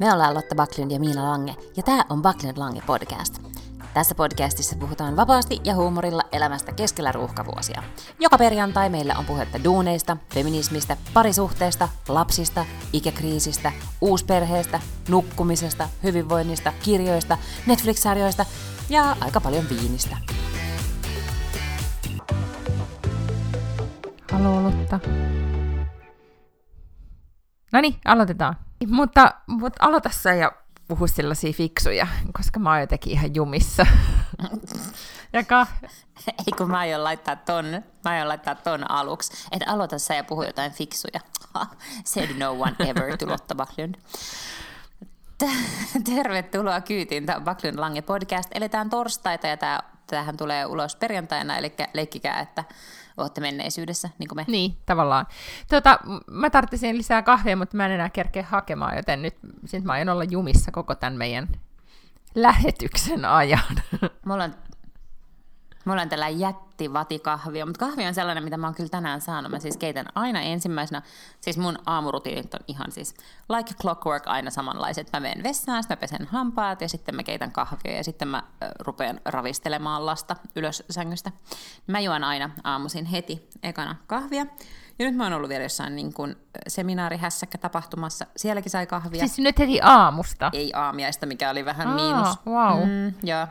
Me ollaan Lotta Backlund ja Miina Lange, ja tämä on Backlund Lange podcast. Tässä podcastissa puhutaan vapaasti ja huumorilla elämästä keskellä ruuhkavuosia. Joka perjantai meillä on puhetta duuneista, feminismistä, parisuhteesta, lapsista, ikäkriisistä, uusperheestä, nukkumisesta, hyvinvoinnista, kirjoista, Netflix-sarjoista ja aika paljon viinistä. Haloo Lotta. No niin, aloitetaan. Mutta, mutta aloita sä ja puhu sellaisia fiksuja, koska mä oon jotenkin ihan jumissa. Jaka. Ei kun mä aion laittaa ton, mä aion laittaa ton aluksi. Että aloita sä ja puhu jotain fiksuja. Said no one ever to Lotta Backlund. Tervetuloa kyytiin. Tämä on Backlund Lange podcast. Eletään torstaita ja tämä, tämähän tulee ulos perjantaina, eli leikkikää, että olette menneisyydessä, niin kuin me. Niin, tavallaan. Tota, mä tarvitsin lisää kahvia, mutta mä en enää kerkeä hakemaan, joten nyt sit mä aion olla jumissa koko tämän meidän lähetyksen ajan. Mulla on Mulla on tällä jätti vatikahvia, mutta kahvi on sellainen, mitä mä oon kyllä tänään saanut. Mä siis keitän aina ensimmäisenä, siis mun aamurutiinit on ihan siis like clockwork aina samanlaiset. Mä menen vessaan, mä pesen hampaat ja sitten mä keitän kahvia ja sitten mä rupean ravistelemaan lasta ylös sängystä. Mä juon aina aamuisin heti ekana kahvia. Ja nyt mä oon ollut vielä jossain niin kuin seminaarihässäkkä tapahtumassa. Sielläkin sai kahvia. Siis nyt heti aamusta? Ei aamiaista, mikä oli vähän Aa, miinus. Wow. Mm, joo.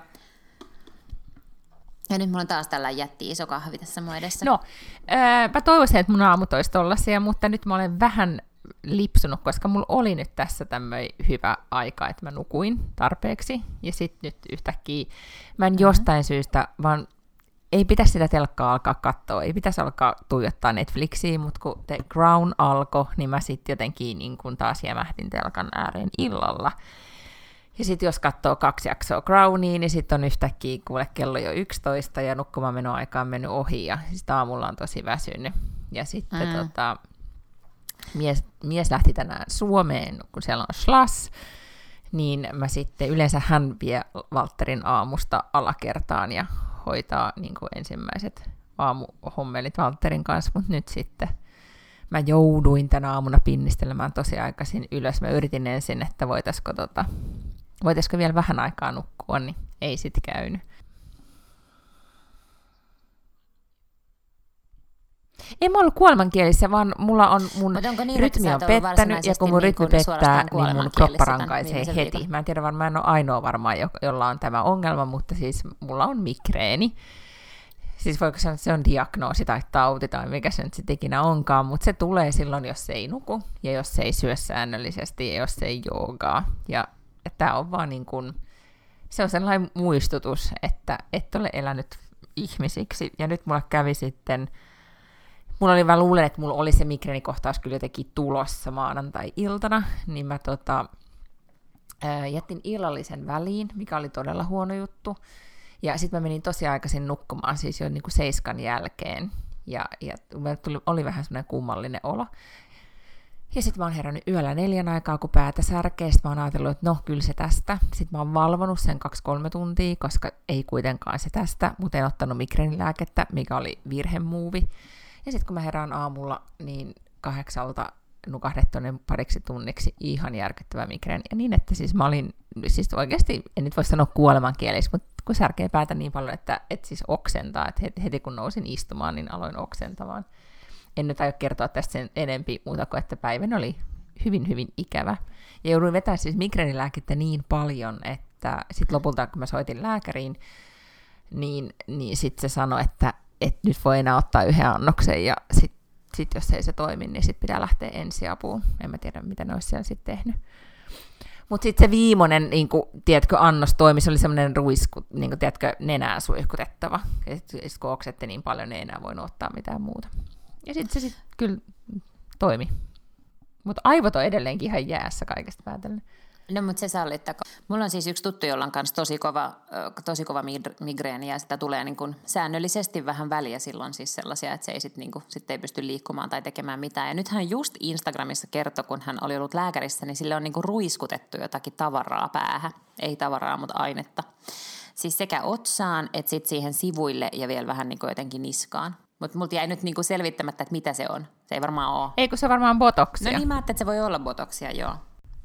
Ja nyt mulla on taas tällä jätti iso kahvi tässä mun edessä. No, ää, mä toivoisin, että mun aamut olisi tollasia, mutta nyt mä olen vähän lipsunut, koska mulla oli nyt tässä tämmöinen hyvä aika, että mä nukuin tarpeeksi. Ja sitten nyt yhtäkkiä mä en mm-hmm. jostain syystä, vaan ei pitäisi sitä telkkaa alkaa katsoa, ei pitäisi alkaa tuijottaa Netflixiä, mutta kun The Crown alkoi, niin mä sitten jotenkin niin kun taas jämähdin telkan ääreen illalla. Ja sitten jos katsoo kaksi jaksoa Crownia, niin sitten on yhtäkkiä kuule kello jo 11 ja nukkumaan menoaika on mennyt ohi ja sitten aamulla on tosi väsynyt. Ja sitten mm. tota, mies, mies lähti tänään Suomeen, kun siellä on Schloss, niin mä sitten, yleensä hän vie Walterin aamusta alakertaan ja hoitaa niin kuin ensimmäiset aamuhommelit Walterin kanssa, mutta nyt sitten mä jouduin tänä aamuna pinnistelemään tosi aikaisin ylös. Mä yritin ensin, että voitaisiko tota, voitaisiko vielä vähän aikaa nukkua, niin ei sitten käynyt. Ei mä ollut kuolemankielissä, vaan mulla on mun niin, rytmi on pettänyt, ja kun mun rytmi niin pettää, niin mun kroppa rankaisee heti. Mä en tiedä varmaan, en ole ainoa varmaan, jolla on tämä ongelma, mutta siis mulla on migreeni. Siis voiko sanoa, että se on diagnoosi tai tauti tai mikä se nyt sitten ikinä onkaan, mutta se tulee silloin, jos ei nuku ja jos ei syö säännöllisesti ja jos ei joogaa. Ja tämä on vaan niin kuin, se on sellainen muistutus, että et ole elänyt ihmisiksi. Ja nyt mulla kävi sitten, mulla oli, mä luulen, että mulla oli se migreenikohtaus kyllä jotenkin tulossa maanantai-iltana, niin mä tota, ää, jättin illallisen väliin, mikä oli todella huono juttu. Ja sitten mä menin tosi aikaisin nukkumaan, siis jo niin kuin seiskan jälkeen. Ja, ja tuli, oli vähän semmoinen kummallinen olo. Ja sitten mä oon herännyt yöllä neljän aikaa, kun päätä särkee. Sitten mä oon ajatellut, että no, kyllä se tästä. Sitten mä oon valvonut sen kaksi-kolme tuntia, koska ei kuitenkaan se tästä, mutta en ottanut migreenilääkettä, mikä oli virhemuuvi. Ja sitten kun mä herään aamulla, niin kahdeksalta nukahdettuinen pariksi tunniksi ihan järkyttävä migreeni. Ja niin, että siis mä olin, siis oikeasti, en nyt voi sanoa kuolemankieliksi, mutta kun särkee päätä niin paljon, että, että siis oksentaa, että heti kun nousin istumaan, niin aloin oksentamaan en nyt aio kertoa tästä sen enempi muuta kuin, että päivän oli hyvin, hyvin ikävä. Ja jouduin vetämään siis migreenilääkettä niin paljon, että sitten lopulta, kun mä soitin lääkäriin, niin, niin sitten se sanoi, että, että nyt voi enää ottaa yhden annoksen, ja sitten sit jos ei se toimi, niin sitten pitää lähteä ensiapuun. En mä tiedä, mitä ne olisi siellä sitten tehnyt. Mutta sitten se viimeinen, niin kun, tiedätkö, annos toimi, se oli semmoinen ruisku, niin kun, tiedätkö, nenää suihkutettava. Ja sitten kun oksette niin paljon, niin ei enää voinut ottaa mitään muuta. Ja sitten se sitten kyllä toimi. Mutta aivot on edelleenkin ihan jäässä kaikesta päätellen. No, mutta se sallittako. Mulla on siis yksi tuttu, jolla on kanssa tosi kova, tosi kova migreeni ja sitä tulee niin kuin säännöllisesti vähän väliä silloin siis sellaisia, että se ei sit niin kuin, sit ei pysty liikkumaan tai tekemään mitään. Ja nyt hän just Instagramissa kertoi, kun hän oli ollut lääkärissä, niin sille on niin ruiskutettu jotakin tavaraa päähän. Ei tavaraa, mutta ainetta. Siis sekä otsaan että sit siihen sivuille ja vielä vähän niin jotenkin niskaan. Mutta multa jäi nyt niinku selvittämättä, että mitä se on. Se ei varmaan ole. Ei, kun se varmaan botoksia. No niin, mä ajattelin, että se voi olla botoksia, joo.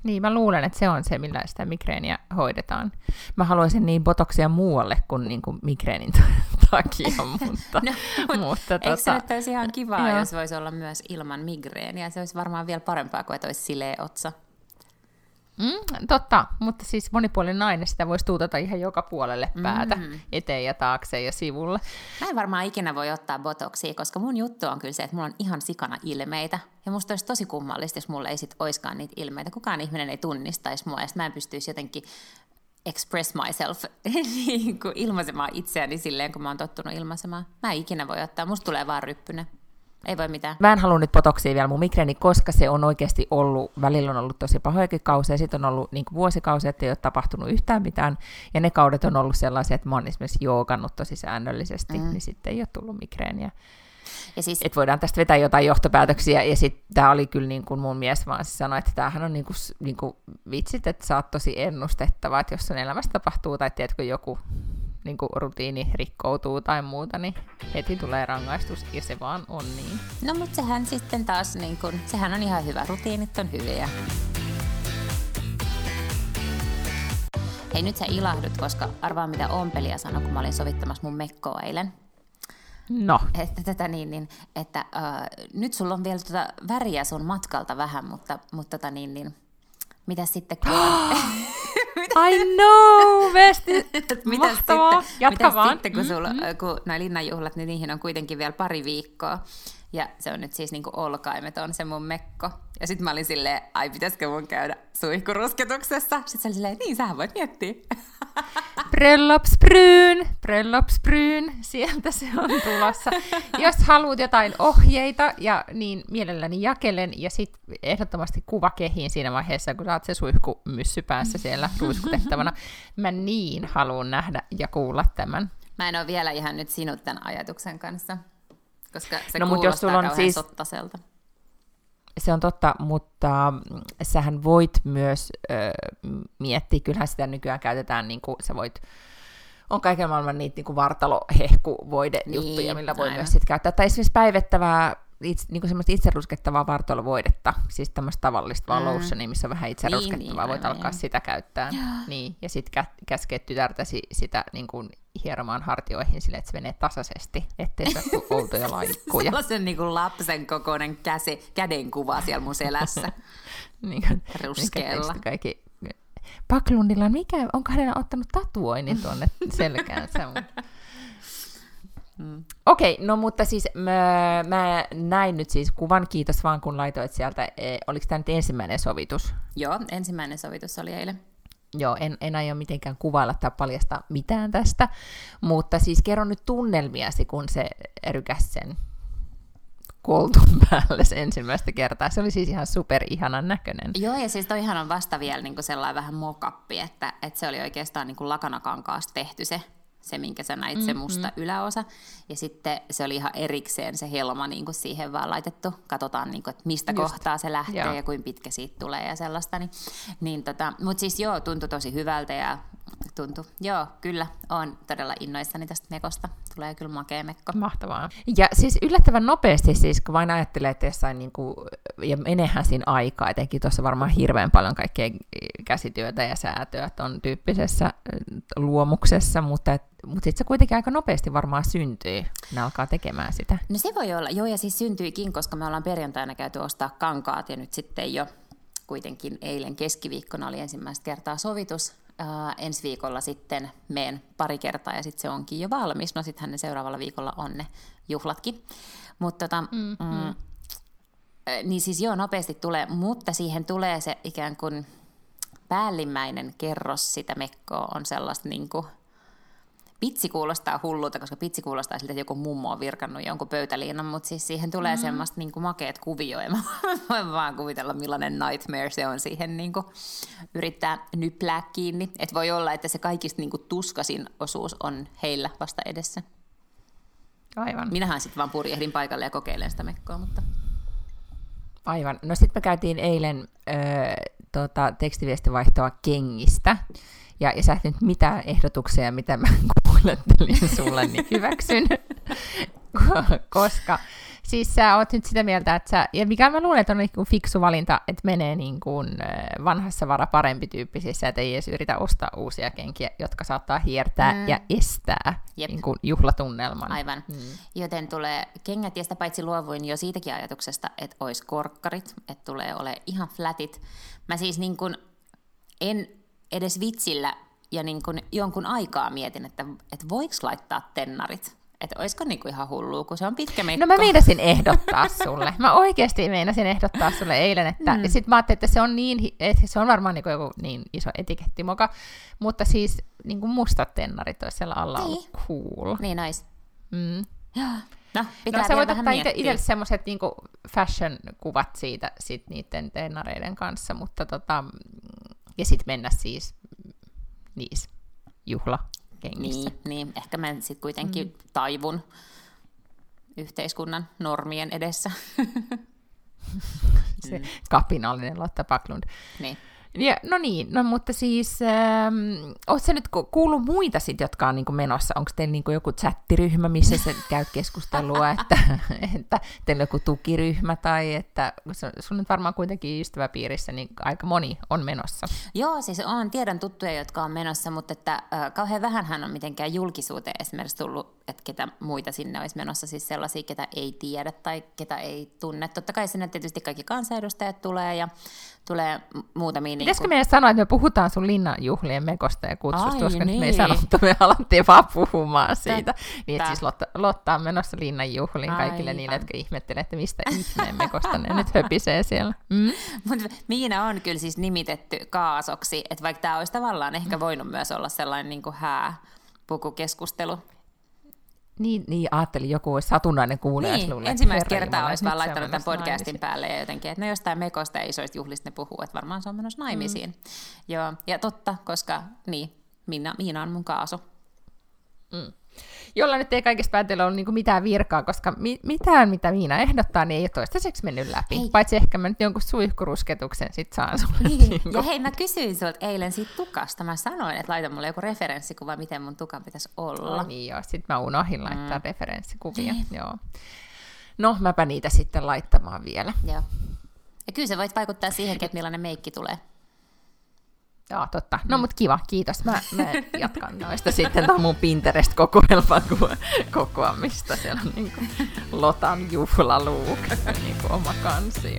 Niin, mä luulen, että se on se, millä sitä migreeniä hoidetaan. Mä haluaisin niin botoksia muualle kuin, niin kuin migreenin takia, mutta... no, mutta eikö tota... se nyt olisi ihan kivaa, Joo. jos voisi olla myös ilman migreeniä? Se olisi varmaan vielä parempaa kuin, että olisi sileä otsa. Mm, totta, mutta siis monipuolinen nainen sitä voisi tuutata ihan joka puolelle päätä, mm-hmm. eteen ja taakse ja sivulle. Mä en varmaan ikinä voi ottaa botoksia, koska mun juttu on kyllä se, että mulla on ihan sikana ilmeitä. Ja musta olisi tosi kummallista, jos mulla ei sit oiskaan niitä ilmeitä. Kukaan ihminen ei tunnistaisi mua ja mä en pystyisi jotenkin express myself niin kuin ilmaisemaan itseäni silleen, kun mä oon tottunut ilmaisemaan. Mä en ikinä voi ottaa, musta tulee vaan ryppyne. Ei voi mitään. Mä en halua nyt potoksia vielä mun migreeni, koska se on oikeasti ollut, välillä on ollut tosi pahojakin kausia, sitten on ollut niin vuosikausia, että ei ole tapahtunut yhtään mitään, ja ne kaudet on ollut sellaisia, että mä oon esimerkiksi joogannut tosi säännöllisesti, mm. niin sitten ei ole tullut migreeniä. Ja siis... Että voidaan tästä vetää jotain johtopäätöksiä, ja sitten tämä oli kyllä niin kuin mun mies vaan sanoi, että tämähän on niin kuin, niin kuin vitsit, että sä oot tosi ennustettava, että jos sun elämässä tapahtuu, tai tiedätkö, joku niin kuin rutiini rikkoutuu tai muuta, niin heti tulee rangaistus ja se vaan on niin. No mutta sehän sitten taas, niin kuin, sehän on ihan hyvä, rutiinit on hyviä. Hei nyt sä ilahdut, koska arvaa mitä Ompelia sanoi, kun mä olin sovittamassa mun mekkoa eilen. No. Että, tätä niin, niin, että uh, nyt sulla on vielä tuota väriä sun matkalta vähän, mutta, mutta tota niin, niin, mitä sitten kun... I know, Vesti. mitä Mahtavaa. Sitten, Jatka vaan. sitten, kun, sulla, mm-hmm. kun nämä linnanjuhlat, niin niihin on kuitenkin vielä pari viikkoa. Ja se on nyt siis niinku olkaimeton se mun mekko. Ja sitten mä olin silleen, ai pitäisikö mun käydä suihkurusketuksessa? Sitten se oli silleen, niin sähän voit miettiä. Bröllopsbryn, bröllopsbryn, sieltä se on tulossa. Jos haluat jotain ohjeita, ja niin mielelläni jakelen, ja sitten ehdottomasti kuva kehiin siinä vaiheessa, kun saat se suihkumyssy päässä siellä ruiskutettavana. Mä niin haluan nähdä ja kuulla tämän. Mä en ole vielä ihan nyt sinut tämän ajatuksen kanssa, koska se no, kuulostaa jos sulla on siis... sottaselta. Se on totta, mutta sähän voit myös ö, miettiä, kyllähän sitä nykyään käytetään, niin kuin sä voit, on kaiken maailman niitä niin vartalohehkuvoide juttuja, niin, millä voi aivan. myös sit käyttää. Tai esimerkiksi päivettävää itse, niin semmoista itseruskettavaa vartalovoidetta, siis tämmöistä tavallista vaan mm. lotionia, missä on vähän itseruskettavaa, niin, niin, voit alkaa sitä käyttää. Ja. Niin, ja sitten kä- käskee tytärtäsi sitä niin kuin hieromaan hartioihin sille, että se menee tasaisesti, ettei se ole outoja laikkuja. Sellaisen niin kuin lapsen kokoinen käsi, kädenkuva siellä mun selässä. niin kuin, Ruskeella. Kaikki Paklundilla, mikä, onko hänellä ottanut tatuoinnin tuonne selkäänsä? Mm. Okei, okay, no mutta siis mä, mä näin nyt siis kuvan, kiitos vaan kun laitoit sieltä. E, oliko tämä nyt ensimmäinen sovitus? Joo, ensimmäinen sovitus oli eilen. Joo, en, en aio mitenkään kuvailla tai paljastaa mitään tästä, mutta siis kerro nyt tunnelmiasi, kun se rykäs sen koltun päälle se ensimmäistä kertaa. Se oli siis ihan super ihanan näköinen. Joo, ja siis toihan on vasta vielä niin kuin sellainen vähän mokappi, että, että se oli oikeastaan niin kuin lakanakankaasta tehty se se, minkä sä näit, mm-hmm. se musta yläosa. Ja sitten se oli ihan erikseen se helma niin kuin siihen vaan laitettu. Katsotaan, niin kuin, että mistä Just. kohtaa se lähtee joo. ja kuinka pitkä siitä tulee ja sellaista. Niin, niin tota, Mutta siis joo, tuntui tosi hyvältä ja tuntui. Joo, kyllä, on todella innoissani tästä mekosta. Tulee kyllä makea mekko. Mahtavaa. Ja siis yllättävän nopeasti siis, kun vain ajattelee, että jossain, niin kuin, ja menehän siinä aikaa, etenkin tuossa varmaan hirveän paljon kaikkea käsityötä ja säätöä on tyyppisessä luomuksessa, mutta et mutta sitten se kuitenkin aika nopeasti varmaan syntyy, ne alkaa tekemään sitä. No se voi olla, joo ja siis syntyikin, koska me ollaan perjantaina käyty ostaa kankaat ja nyt sitten jo kuitenkin eilen keskiviikkona oli ensimmäistä kertaa sovitus. Uh, ensi viikolla sitten meen pari kertaa ja sitten se onkin jo valmis. No sittenhän ne seuraavalla viikolla on ne juhlatkin. Mutta tota, mm, mm. Mm, niin siis joo, nopeasti tulee, mutta siihen tulee se ikään kuin päällimmäinen kerros sitä mekkoa on sellaista niin kuin Pitsi kuulostaa hullulta, koska pitsi kuulostaa siltä, että joku mummo on virkannut jonkun pöytäliinan, mutta siis siihen tulee mm. semmoista niin makeet kuvioja. Mä voin vaan kuvitella, millainen nightmare se on siihen niin kuin yrittää nyplää kiinni. Et voi olla, että se kaikista niin kuin tuskasin osuus on heillä vasta edessä. Aivan. Minähän sitten vaan purjehdin paikalle ja kokeilen sitä mekkoa, mutta... Aivan. No sitten me käytiin eilen öö, tota, tekstiviestivaihtoa kengistä. Ja, ja sä et nyt mitään ehdotuksia, mitä mä kuulettelin sulle, niin hyväksyn. Koska siis sä oot nyt sitä mieltä, että sä, ja mikä mä luulen, että on niin kuin fiksu valinta, että menee niin kuin vanhassa vara parempi tyyppisissä, että ei edes yritä ostaa uusia kenkiä, jotka saattaa hiertää mm. ja estää niin kuin juhlatunnelman. Aivan. Mm. Joten tulee kengät, ja sitä paitsi luovuin jo siitäkin ajatuksesta, että olisi korkkarit, että tulee ole ihan flatit. Mä siis niin kuin en edes vitsillä ja niin kuin jonkun aikaa mietin, että, että voiko laittaa tennarit että olisiko niinku ihan hullua, kun se on pitkä meikko. No mä meinasin ehdottaa sulle. Mä oikeasti meinasin ehdottaa sulle eilen, että mm. sit mä ajattelin, että se on, niin, että se on varmaan niinku joku niin iso etikettimoka, mutta siis niinku mustat tennarit olisi siellä alla niin. ollut cool. Niin ois. Mm. No, pitää no sä voit ottaa itse semmoiset niinku fashion-kuvat siitä sit niiden tennareiden kanssa, mutta tota, ja sitten mennä siis niissä juhla kengissä. Niin, niin. ehkä mä sitten kuitenkin mm. taivun yhteiskunnan normien edessä. Se mm. kapinallinen Lotta Paklund. Niin. Ja, no niin, no mutta siis, ähm, ootko nyt kuullut muita sit, jotka on niinku menossa? Onko teillä niinku joku chattiryhmä, missä sä käyt keskustelua, että, että teillä on joku tukiryhmä tai että sun nyt varmaan kuitenkin ystäväpiirissä niin aika moni on menossa. Joo, siis on, tiedän tuttuja, jotka on menossa, mutta että äh, kauhean vähän on mitenkään julkisuuteen esimerkiksi tullut, että ketä muita sinne olisi menossa, siis sellaisia, ketä ei tiedä tai ketä ei tunne. Totta kai sinne tietysti kaikki kansanedustajat tulee ja tulee muutamia... Pitäisikö niin kuin... meidän sanoa, että me puhutaan sun linnanjuhlien mekosta ja kutsusta, Ai, koska niin. me ei niin. sanottu, me alettiin vaan puhumaan siitä. Niin, että siis Lotta, Lotta on menossa linnanjuhliin kaikille Aivan. niille, jotka ihmettelee, että mistä ihmeen mekosta ne nyt höpisee siellä. Mm? Mutta Miina on kyllä siis nimitetty kaasoksi, että vaikka tämä olisi tavallaan ehkä voinut myös olla sellainen niin kuin hää pukukeskustelu, niin, niin ajattelin, joku olisi satunnainen kuulija. Niin, luulen, ensimmäistä kertaa olisi vaan laittanut tämän podcastin naimisiin. päälle ja jotenkin, että no jostain mekosta ja isoista juhlista ne puhuu, että varmaan se on menossa naimisiin. Mm. Joo, ja totta, koska niin, Miina, Miina on mun kaasu. Mm jolla nyt ei kaikista päätellä ole niin mitään virkaa, koska mi- mitään, mitä Miina ehdottaa, niin ei ole toistaiseksi mennyt läpi. Hei. Paitsi ehkä mä nyt jonkun suihkurusketuksen sit saan sulle. Niin. Niin ja hei, mä kysyin sinulta eilen siitä tukasta. Mä sanoin, että laita mulle joku referenssikuva, miten mun tukan pitäisi olla. Oh, niin joo, sit mä unohdin laittaa mm. referenssikuvia. Niin. Joo. No, mäpä niitä sitten laittamaan vielä. Joo. Ja kyllä se voit vaikuttaa siihen, että millainen meikki tulee. Joo, totta. No mut kiva, kiitos. Mä, mä jatkan noista sitten tuon mun Pinterest-kokoelman kokoamista. Siellä on niin kuin Lotan juhlaluuk, niin kuin oma kansi.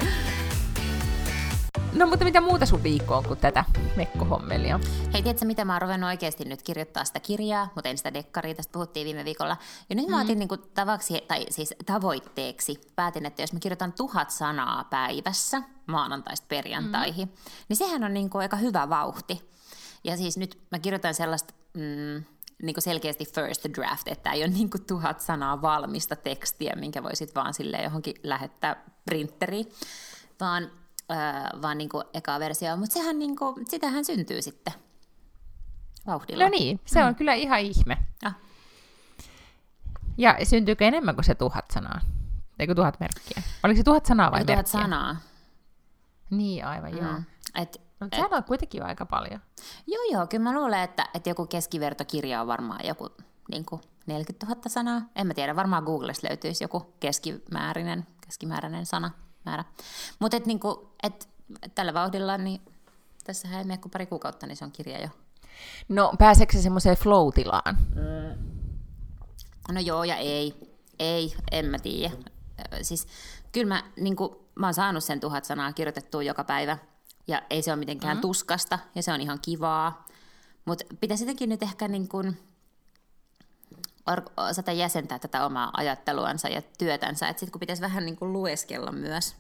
No mutta mitä muuta sun viikko on kuin tätä mekkohommelia? Hei, tiedätkö mitä mä oon ruvennut oikeasti nyt kirjoittaa sitä kirjaa, mutta en sitä dekkaria, tästä puhuttiin viime viikolla. Ja nyt mä mm. otin niin kuin tavaksi, tai siis tavoitteeksi, päätin, että jos mä kirjoitan tuhat sanaa päivässä maanantaista perjantaihin, mm. niin sehän on niin kuin aika hyvä vauhti. Ja siis nyt mä kirjoitan sellaista... Mm, niin kuin selkeästi first draft, että ei ole niin kuin tuhat sanaa valmista tekstiä, minkä voisit vaan sille johonkin lähettää printeriin, vaan öö, vaan niin kuin eka versio, mutta sehän niin kuin, sitähän syntyy sitten vauhdilla. No niin, se on mm. kyllä ihan ihme. Ah. Ja syntyykö enemmän kuin se tuhat sanaa? Eikö tuhat merkkiä? Oliko se tuhat sanaa vai tuhat merkkiä? sanaa. Niin, aivan mm. joo. Et, no, sehän on kuitenkin aika paljon. Joo, joo, kyllä mä luulen, että, että joku keskivertokirja on varmaan joku niin kuin 40 000 sanaa. En mä tiedä, varmaan Googlesta löytyisi joku keskimääräinen, keskimääräinen sana määrä. Mutta et, niinku, et, tällä vauhdilla, niin tässä ei mene kuin pari kuukautta, niin se on kirja jo. No pääseekö se semmoiseen flow-tilaan? Mm. No joo ja ei. Ei, en mä tiedä. Siis kyllä mä, niin kuin, mä oon saanut sen tuhat sanaa kirjoitettua joka päivä, ja ei se ole mitenkään mm. tuskasta, ja se on ihan kivaa. Mutta pitäisi jotenkin nyt ehkä niin kuin, osata jäsentää tätä omaa ajatteluansa ja työtänsä. Että sitten kun pitäisi vähän niin kuin lueskella myös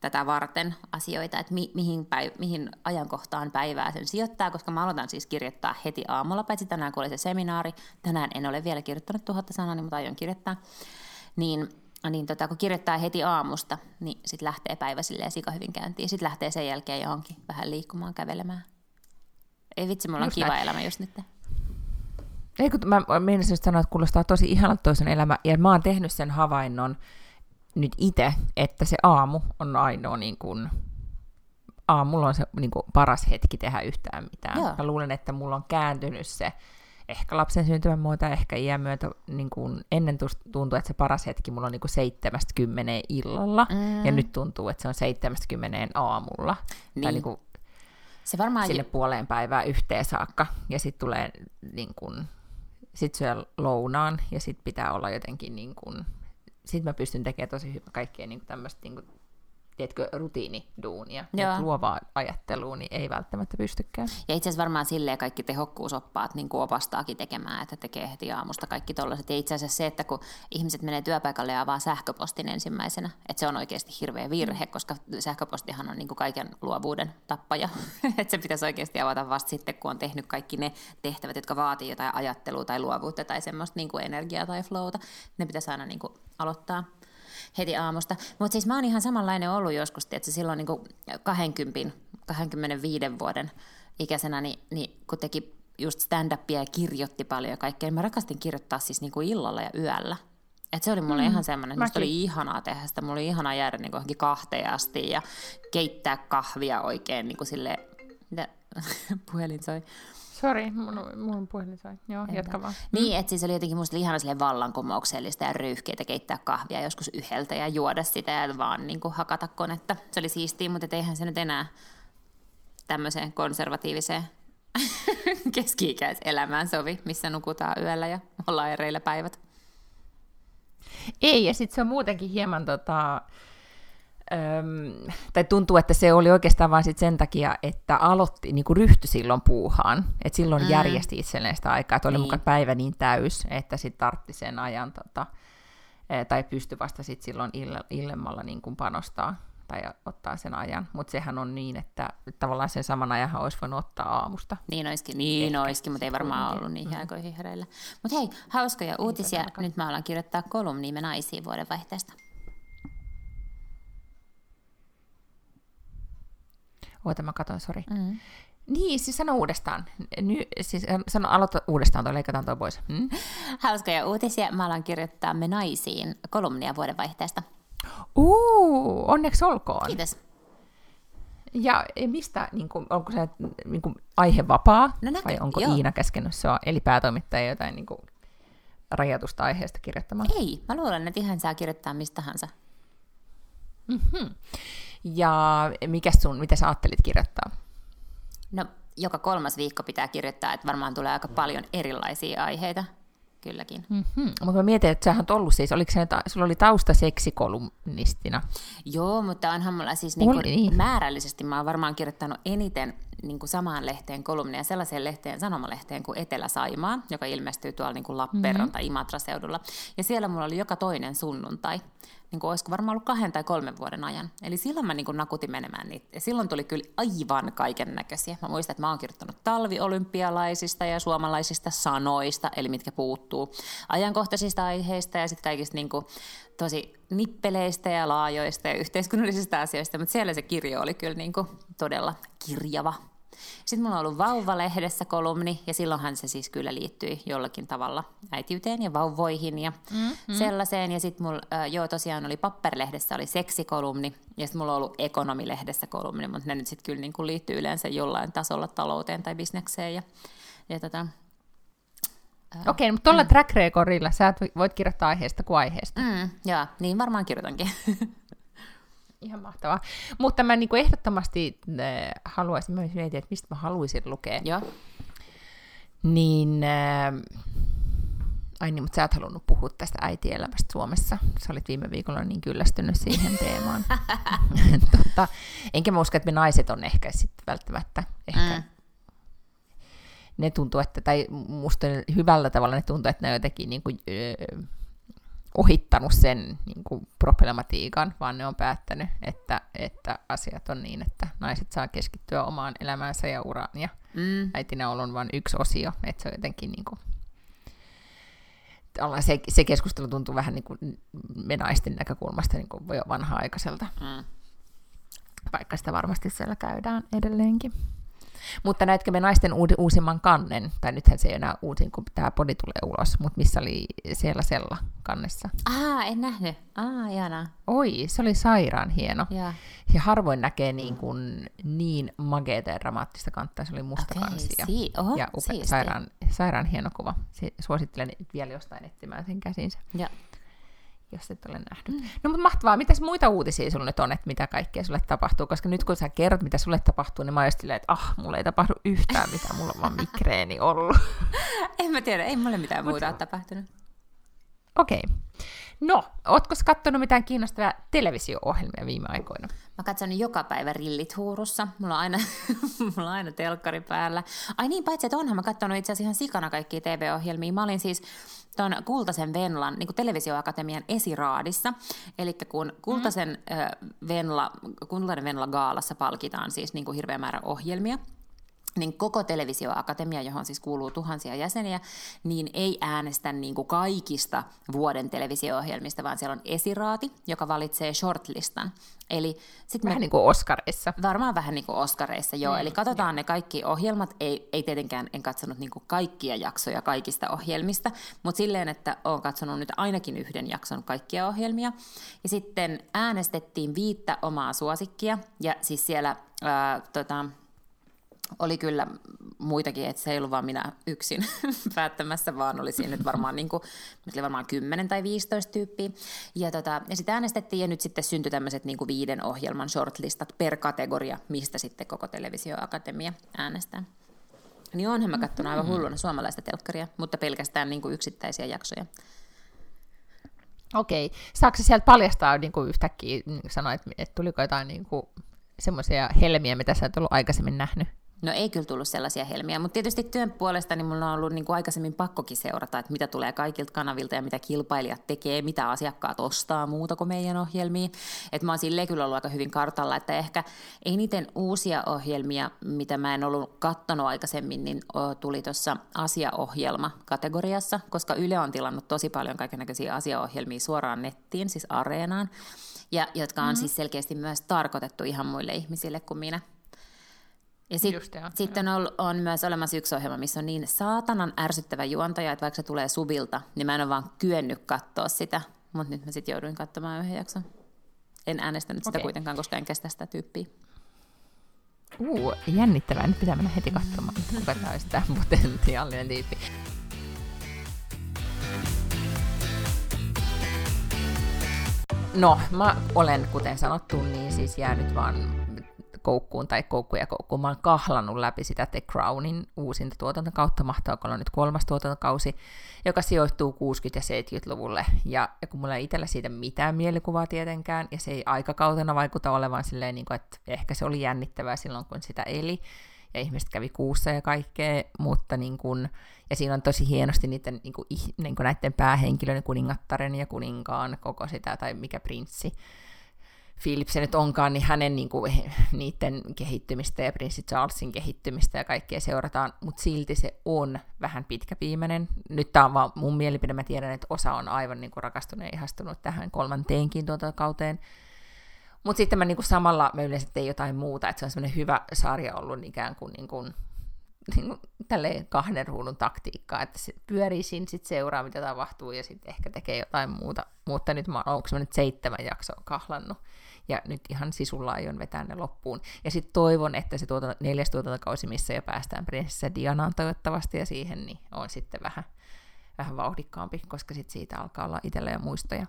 tätä varten asioita, että mi- mihin, päiv- mihin ajankohtaan päivää sen sijoittaa, koska mä aloitan siis kirjoittaa heti aamulla, paitsi tänään kun oli se seminaari. Tänään en ole vielä kirjoittanut tuhatta sanaa, niin mutta aion kirjoittaa. Niin, niin tota, kun kirjoittaa heti aamusta, niin sitten lähtee päivä silleen hyvin käyntiin. Sitten lähtee sen jälkeen johonkin vähän liikkumaan, kävelemään. Ei vitsi, mulla on kiva näin. elämä just nyt. Ei kun mä meinasin sanoa, että kuulostaa tosi ihanalta toisen elämä, ja mä oon tehnyt sen havainnon nyt itse, että se aamu on ainoa niin kuin, aamulla on se niin kuin, paras hetki tehdä yhtään mitään. Joo. Mä luulen, että mulla on kääntynyt se, ehkä lapsen syntymän muuta, ehkä iän myötä, niin kuin ennen tuntuu, että se paras hetki mulla on niin kuin 70 illalla, mm. ja nyt tuntuu, että se on 70 aamulla. Niin. Tai niin kuin se varmaan sinne j- puoleen päivään yhteen saakka, ja sitten tulee niin kuin, sit syö lounaan, ja sitten pitää olla jotenkin niin kuin, sitten mä pystyn tekemään tosi hyvä kaikkea niin tämmöistä niin tiedätkö, rutiiniduunia, Joo. luovaa ajattelua, niin ei välttämättä pystykään. Ja itse asiassa varmaan silleen kaikki tehokkuusoppaat niin kuin opastaakin tekemään, että tekee heti aamusta kaikki tollaiset. Ja itse asiassa se, että kun ihmiset menee työpaikalle ja avaa sähköpostin ensimmäisenä, että se on oikeasti hirveä virhe, mm. koska sähköpostihan on niin kuin kaiken luovuuden tappaja. että se pitäisi oikeasti avata vasta sitten, kun on tehnyt kaikki ne tehtävät, jotka vaatii jotain ajattelua tai luovuutta tai semmoista niin kuin energiaa tai flowta. Ne pitäisi aina niin kuin aloittaa heti aamusta. Mutta siis mä oon ihan samanlainen ollut joskus, että silloin niin kuin 20, 25 vuoden ikäisenä, niin, niin kun teki just stand-upia ja kirjoitti paljon ja kaikkea, niin mä rakastin kirjoittaa siis niin kuin illalla ja yöllä. Et se oli mulle mm, ihan semmoinen, että oli ihanaa tehdä sitä. Mulla oli ihanaa jäädä niin johonkin kahteen asti ja keittää kahvia oikein niin kuin sille, mitä puhelin soi. Sori, mun, mun puhelin sai. Joo, Entä? jatka vaan. Niin, että siis oli jotenkin musta ihana sille vallankumouksellista ja röyhkeitä keittää kahvia joskus yhdeltä ja juoda sitä ja vaan niin kuin hakata konetta. Se oli siistiä, mutta eihän se nyt enää tämmöiseen konservatiiviseen keski-ikäiselämään sovi, missä nukutaan yöllä ja ollaan ereillä päivät. Ei, ja sitten se on muutenkin hieman tota, Tai tuntuu, että se oli oikeastaan vain sit sen takia, että aloitti, niin kuin ryhtyi silloin puuhaan. Että silloin mm. järjesti itselleen sitä aikaa, että oli niin. mukaan päivä niin täys, että sitten tartti sen ajan, tota, tai pystyi vasta sitten silloin ille, illemmalla niin kuin panostaa tai ottaa sen ajan. Mutta sehän on niin, että tavallaan sen saman ajan olisi voinut ottaa aamusta. Niin olisikin, niin olisikin mutta ei varmaan ollut niihin mm. aikoihin hereillä. Mutta hei, hauskoja uutisia. Nyt mä alan kirjoittaa kolumniimme naisiin vuodenvaihteesta. Oota, mä katson, sori. Mm. Niin, siis sano uudestaan. Ny, siis sano, aloita uudestaan, toi leikataan toi pois. Hmm? Hauskoja uutisia. Mä alan kirjoittaa Me naisiin kolumnia vuodenvaihteesta. Uu, onneksi olkoon. Kiitos. Ja mistä, niin kuin, onko se niin kuin, aihe vapaa, no näkö, vai onko joo. Iina käskenyt se eli päätoimittaja jotain niin kuin, rajatusta aiheesta kirjoittamaan? Ei, mä luulen, että ihan saa kirjoittaa mistä tahansa. Mm-hmm. Ja mikä sun, mitä sä ajattelit kirjoittaa? No, joka kolmas viikko pitää kirjoittaa, että varmaan tulee aika paljon erilaisia aiheita. Kylläkin. Mm-hmm. Mutta mä mietin, että sähän on ollut siis, oliko se, sulla oli tausta seksikolumnistina? Joo, mutta onhan mulla siis niinku niin. määrällisesti, mä oon varmaan kirjoittanut eniten niin kuin samaan lehteen kolumneja, sellaiseen lehteen, sanomalehteen kuin Etelä-Saimaa, joka ilmestyy tuolla niin kuin Lappeenrannan mm-hmm. tai Imatra-seudulla. Ja siellä mulla oli joka toinen sunnuntai niin kuin olisiko varmaan ollut kahden tai kolmen vuoden ajan. Eli silloin mä niin kuin nakutin menemään niitä. Ja silloin tuli kyllä aivan kaiken näköisiä. Mä muistan, että mä oon kirjoittanut talviolympialaisista ja suomalaisista sanoista, eli mitkä puuttuu ajankohtaisista aiheista ja sitten kaikista niin kuin tosi nippeleistä ja laajoista ja yhteiskunnallisista asioista. Mutta siellä se kirjo oli kyllä niin kuin todella kirjava. Sitten mulla on ollut Vauva-lehdessä kolumni, ja silloinhan se siis kyllä liittyi jollakin tavalla äitiyteen ja vauvoihin ja mm-hmm. sellaiseen. Ja sitten mulla, äh, joo tosiaan oli Papperlehdessä oli seksikolumni, ja sitten mulla on ollut Ekonomilehdessä kolumni, mutta ne nyt sitten kyllä niin liittyy yleensä jollain tasolla talouteen tai bisnekseen. Ja, ja tota, Okei, okay, mutta tuolla mm. track recordilla sä voit kirjoittaa aiheesta kuin aiheesta. Mm, joo, niin varmaan kirjoitankin. Ihan mahtavaa. Mutta mä niin ehdottomasti äh, haluaisin, mä mietin, että mistä mä haluaisin lukea. Joo. Niin, äh, ai niin, mutta sä et halunnut puhua tästä äitielämästä Suomessa. Sä olit viime viikolla niin kyllästynyt siihen teemaan. tota, enkä mä usko, että me naiset on ehkä sitten välttämättä ehkä mm. ne tuntuu, että, tai musta hyvällä tavalla ne tuntuu, että ne jotenkin niin kuin, öö, ohittanut sen niin kuin problematiikan, vaan ne on päättänyt, että, että asiat on niin, että naiset saa keskittyä omaan elämäänsä ja uraan, ja mm. äitinä on vain yksi osio, että se on jotenkin niin kuin, se, se keskustelu tuntuu vähän niin kuin me naisten näkökulmasta niin kuin jo vanha-aikaiselta, mm. vaikka sitä varmasti siellä käydään edelleenkin. Mutta näetkö me naisten uusimman kannen, tai nythän se ei enää uusin, kun tämä podi tulee ulos, mutta missä oli siellä sella kannessa? Ah, en nähnyt. Ah, ihanaa. Oi, se oli sairaan hieno. Ja, ja harvoin näkee niin, kuin, niin mageeta ja dramaattista kantta, se oli musta okay, kansi. Ja, si- Oho, ja upe, sairaan, sairaan hieno kuva. Suosittelen vielä jostain etsimään sen käsinsä. Ja jos et ole nähnyt. Mm. No mutta mahtavaa, mitäs muita uutisia sulla nyt on, että mitä kaikkea sulle tapahtuu? Koska nyt kun sä kerrot, mitä sulle tapahtuu, niin mä oon silleen, että ah, mulle ei tapahdu yhtään mitä, mulla on vaan migreeni ollut. en mä tiedä, ei mulle mitään muuta ole tapahtunut. Okei. Okay. No, ootko katsonut mitään kiinnostavia televisio-ohjelmia viime aikoina? Mä katson joka päivä rillit huurussa. Mulla on aina, mulla on aina telkkari päällä. Ai niin, paitsi että onhan mä katsonut itse asiassa ihan sikana kaikkia TV-ohjelmia. Mä olin siis tuon Kultasen Venlan niin televisioakatemian esiraadissa. Eli kun Kultasen mm. Venla, Kultainen Venla Gaalassa palkitaan siis niin kuin hirveä määrä ohjelmia – niin koko televisioakatemia, johon siis kuuluu tuhansia jäseniä, niin ei äänestä niin kuin kaikista vuoden televisio-ohjelmista, vaan siellä on esiraati, joka valitsee shortlistan. Eli sit vähän me, niin kuin Oscareissa. Varmaan vähän niin kuin Oscareissa, joo. Mm, Eli katsotaan joo. ne kaikki ohjelmat. Ei, ei tietenkään, en katsonut niin kuin kaikkia jaksoja kaikista ohjelmista, mutta silleen, että olen katsonut nyt ainakin yhden jakson kaikkia ohjelmia. Ja sitten äänestettiin viittä omaa suosikkia, ja siis siellä... Ää, tota, oli kyllä muitakin, että se ei ollut vaan minä yksin päättämässä, vaan oli siinä nyt varmaan, niin kuin, oli varmaan 10 tai 15 tyyppiä. Ja, tota, ja sitten äänestettiin ja nyt sitten syntyi tämmöiset niin viiden ohjelman shortlistat per kategoria, mistä sitten koko televisioakatemia äänestää. Niin onhan mä katsonut aivan mm-hmm. hulluna suomalaista telkkaria, mutta pelkästään niin kuin yksittäisiä jaksoja. Okei. Saako sieltä paljastaa niin kuin yhtäkkiä, sanoa, että, että tuliko jotain niin semmoisia helmiä, mitä sä et ollut aikaisemmin nähnyt? No ei kyllä tullut sellaisia helmiä, mutta tietysti työn puolesta niin mulla on ollut niin kuin aikaisemmin pakkokin seurata, että mitä tulee kaikilta kanavilta ja mitä kilpailijat tekee, mitä asiakkaat ostaa muuta kuin meidän ohjelmia. Että mä oon silleen kyllä ollut aika hyvin kartalla, että ehkä eniten uusia ohjelmia, mitä mä en ollut kattonut aikaisemmin, niin tuli tuossa asiaohjelma kategoriassa, koska Yle on tilannut tosi paljon kaikenlaisia asiaohjelmia suoraan nettiin, siis areenaan, ja jotka on mm-hmm. siis selkeästi myös tarkoitettu ihan muille ihmisille kuin minä. Ja sit, Just, sitten on, on myös olemassa yksi ohjelma, missä on niin saatanan ärsyttävä juontaja, että vaikka se tulee subilta, niin mä en ole vaan kyennyt katsoa sitä. Mutta nyt mä sitten jouduin katsomaan yhden jakson. En äänestänyt okay. sitä kuitenkaan, koska en kestä sitä tyyppiä. Uu, jännittävää. Nyt pitää mennä heti katsomaan, kuka tämä olisi tämä potentiaalinen tyyppi. No, mä olen, kuten sanottu, niin siis jäänyt vaan koukkuun tai koukkuja koukkuun. Mä oon kahlannut läpi sitä The Crownin uusinta tuotantokautta, mahtaa olla nyt kolmas tuotantokausi, joka sijoittuu 60- ja 70-luvulle. Ja, ja kun mulla ei itsellä siitä mitään mielikuvaa tietenkään, ja se ei aikakautena vaikuta olevan silleen, niin kuin, että ehkä se oli jännittävää silloin, kun sitä eli, ja ihmiset kävi kuussa ja kaikkea, mutta niin kuin, ja siinä on tosi hienosti niiden, niin kuin, niin kuin näiden päähenkilöiden, kuningattaren ja kuninkaan koko sitä, tai mikä prinssi, Philip se nyt onkaan, niin hänen niin kuin, niiden kehittymistä ja prinssi Charlesin kehittymistä ja kaikkea seurataan, mutta silti se on vähän pitkäpiimäinen. Nyt tämä on vaan mun mielipide, mä tiedän, että osa on aivan niin kuin rakastunut ja ihastunut tähän kolmanteenkin tuota kauteen. Mutta sitten mä niin kuin samalla mä yleensä tein jotain muuta, että se on semmoinen hyvä sarja ollut ikään kuin, niin kuin niin kuin, tälleen kahden ruudun taktiikkaa, että se pyörii siinä, sitten seuraa, mitä tapahtuu, ja sitten ehkä tekee jotain muuta. Mutta nyt mä onko nyt seitsemän jaksoa kahlannut ja nyt ihan sisulla aion vetää ne loppuun. Ja sitten toivon, että se tuota, neljäs tuotantokausi, missä jo päästään prinsessa Dianaan toivottavasti ja siihen, niin on sitten vähän, vähän vauhdikkaampi, koska sitten siitä alkaa olla itsellä jo muistoja.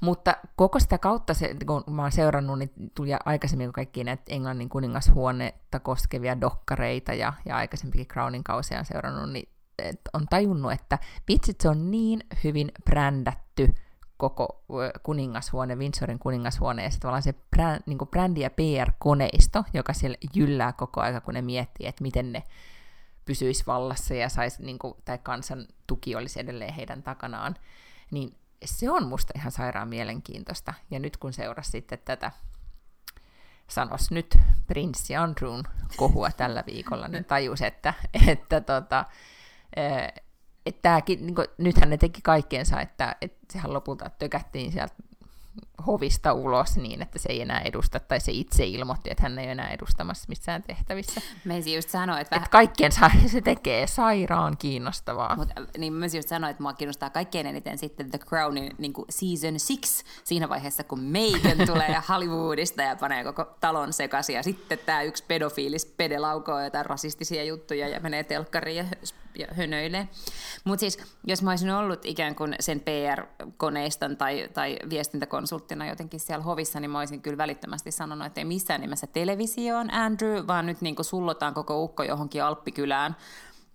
Mutta koko sitä kautta, se, kun mä oon seurannut, niin tuli aikaisemmin kaikki näitä Englannin kuningashuonetta koskevia dokkareita ja, ja aikaisempikin Crownin kausia on seurannut, niin on tajunnut, että vitsit se on niin hyvin brändätty koko kuningashuone, Windsorin kuningashuone, ja sitten se brand, niin brändi- ja PR-koneisto, joka siellä jyllää koko aika, kun ne miettii, että miten ne pysyisi vallassa ja sais, niin kuin, tai kansan tuki olisi edelleen heidän takanaan, niin se on musta ihan sairaan mielenkiintoista. Ja nyt kun seurasi sitten tätä, sanos nyt, prinssi Andrewn kohua tällä viikolla, niin tajus, että, että tota, että tämäkin, niin kuin, nythän ne teki kaikkeensa, että, että sehän lopulta tökättiin sieltä hovista ulos niin, että se ei enää edusta, tai se itse ilmoitti, että hän ei enää edustamassa missään tehtävissä. Meisi just sanoa, että... Että kaikkien se tekee sairaan kiinnostavaa. Mut, niin mä just sanoin, että mua kiinnostaa kaikkein eniten sitten The Crownin niin kuin season six siinä vaiheessa, kun Megan tulee Hollywoodista ja panee koko talon sekaisin, ja sitten tämä yksi pedofiilis pede laukoo jotain rasistisia juttuja ja menee telkkariin ja, ja hönöilee. Mutta siis, jos mä olisin ollut ikään kuin sen PR-koneiston tai, tai viestintäkonsulttina jotenkin siellä hovissa, niin mä olisin kyllä välittömästi sanonut, että ei missään nimessä televisioon, Andrew, vaan nyt niin kuin sullotaan koko ukko johonkin Alppikylään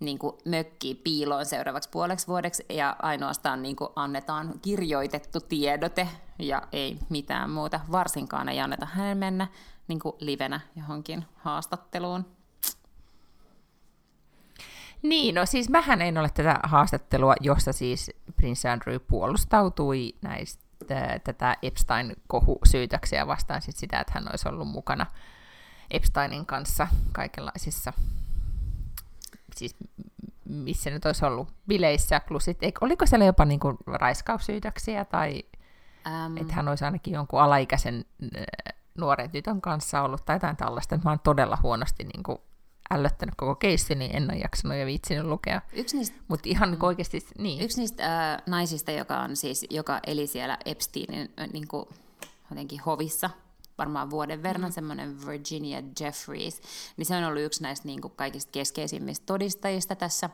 niin kuin mökkiin piiloon seuraavaksi puoleksi vuodeksi ja ainoastaan niin kuin annetaan kirjoitettu tiedote ja ei mitään muuta. Varsinkaan ei anneta hänen mennä niin kuin livenä johonkin haastatteluun. Niin, no siis mähän en ole tätä haastattelua, jossa siis Prince Andrew puolustautui näistä tätä Epstein-kohusyytöksiä vastaan sit sitä, että hän olisi ollut mukana Epsteinin kanssa kaikenlaisissa, siis missä nyt olisi ollut bileissä, klusit, oliko siellä jopa niinku raiskaussyytöksiä tai um. että hän olisi ainakin jonkun alaikäisen nuoren tytön kanssa ollut tai jotain tällaista. Mä oon todella huonosti niin kuin, ällöttänyt koko keissi, niin en ole jaksanut ja viitsinyt lukea. Yksi niistä, Mut ihan mm, oikeasti, niin. Yksi niistä äh, naisista, joka, on siis, joka eli siellä Epsteinin äh, niin kuin, jotenkin hovissa, varmaan vuoden verran, mm. semmoinen Virginia Jeffries, niin se on ollut yksi näistä niin kuin, kaikista keskeisimmistä todistajista tässä,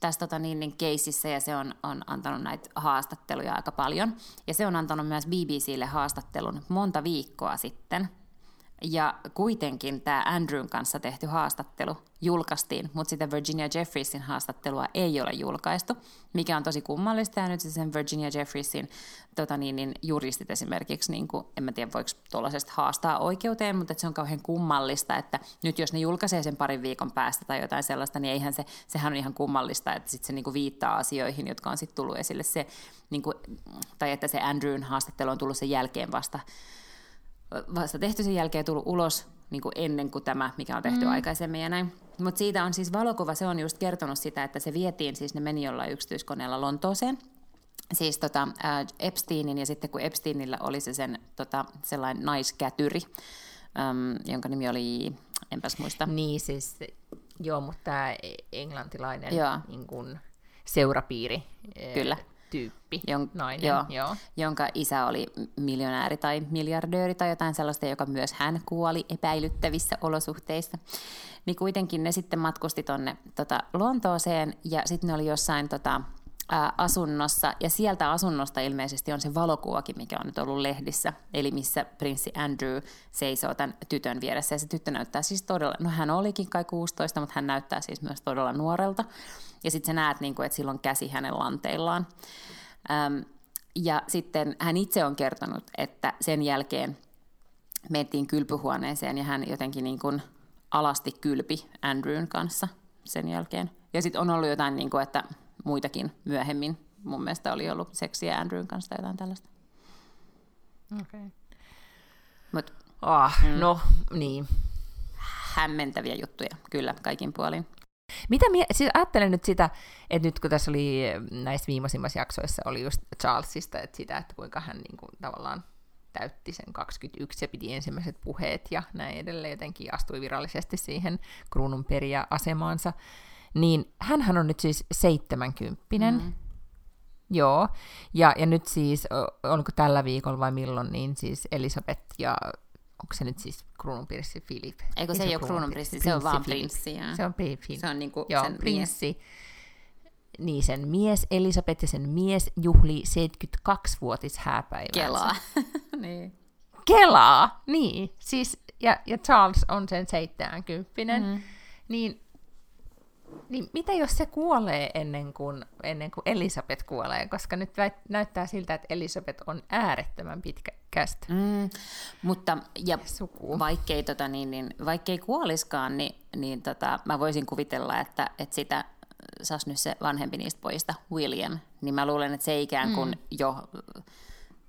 tässä tota, niin, niin keississä, ja se on, on antanut näitä haastatteluja aika paljon. Ja se on antanut myös BBClle haastattelun monta viikkoa sitten, ja kuitenkin tämä Andrewn kanssa tehty haastattelu julkaistiin, mutta sitä Virginia Jeffersin haastattelua ei ole julkaistu, mikä on tosi kummallista. Ja nyt se sen Virginia Jeffersin tota niin, niin juristit esimerkiksi, niin kuin, en mä tiedä voiko tuollaisesta haastaa oikeuteen, mutta se on kauhean kummallista, että nyt jos ne julkaisee sen parin viikon päästä tai jotain sellaista, niin eihän se, sehän on ihan kummallista, että sit se niin kuin viittaa asioihin, jotka on sitten tullut esille se, niin kuin, tai että se Andrewn haastattelu on tullut sen jälkeen vasta vasta tehty sen jälkeen tullut ulos niin kuin ennen kuin tämä, mikä on tehty mm. aikaisemmin ja näin. Mutta siitä on siis valokuva, se on just kertonut sitä, että se vietiin, siis ne meni jollain yksityiskoneella Lontooseen, siis tota, ä, Epsteinin, ja sitten kun Epsteinillä oli se sen tota, sellainen naiskätyri, äm, jonka nimi oli, enpäs muista. Niin siis, joo, mutta tämä englantilainen joo. Niin kun, seurapiiri. Kyllä tyyppi, Jon, nainen, joo, joo. jonka isä oli miljonääri tai miljardööri tai jotain sellaista, joka myös hän kuoli epäilyttävissä olosuhteissa. Niin kuitenkin ne sitten matkusti tuonne tota, Lontooseen ja sitten ne oli jossain tota, ää, asunnossa, ja sieltä asunnosta ilmeisesti on se valokuvakin, mikä on nyt ollut lehdissä, eli missä prinssi Andrew seisoo tämän tytön vieressä, ja se tyttö näyttää siis todella, no hän olikin kai 16, mutta hän näyttää siis myös todella nuorelta, ja sitten sä näet, niin kuin, että sillä on käsi hänen lanteillaan. Ja sitten hän itse on kertonut, että sen jälkeen mentiin kylpyhuoneeseen ja hän jotenkin niin kuin alasti kylpi Andrewn kanssa sen jälkeen. Ja sitten on ollut jotain, niin kuin, että muitakin myöhemmin mun mielestä oli ollut seksiä Andrewn kanssa tai jotain tällaista. Okei. Okay. Mut, ah, mm, no, niin. Hämmentäviä juttuja, kyllä, kaikin puolin. Mitä mie- siis ajattelen nyt sitä, että nyt kun tässä oli näissä viimeisimmissa jaksoissa oli just Charlesista, että sitä, että kuinka hän niin kuin, tavallaan täytti sen 21 ja piti ensimmäiset puheet ja näin edelleen jotenkin astui virallisesti siihen kruunun asemaansa niin hän on nyt siis 70 mm. Joo, ja, ja nyt siis, onko tällä viikolla vai milloin, niin siis Elisabeth ja onko se nyt siis kruununprinssi Philip? Eikö se, se ei ole kruununprinssi, se on vaan prinssi. Se on prinssi. Se on niinku Joo, sen prinssi. Mies. Niin, sen mies Elisabeth ja sen mies juhli 72-vuotis hääpäivää. Kelaa. niin. Kelaa, niin. Siis, ja, ja Charles on sen 70. Mm. Niin niin mitä jos se kuolee ennen kuin, ennen kuin Elisabeth kuolee, koska nyt näyttää siltä, että Elisabeth on äärettömän pitkästä. Mm, mutta ja Suku. Vaikkei, tota, niin, niin, vaikkei kuoliskaan, niin, niin tota, mä voisin kuvitella, että, että sitä saisi nyt se vanhempi niistä pojista, William, niin mä luulen, että se ikään kuin mm. jo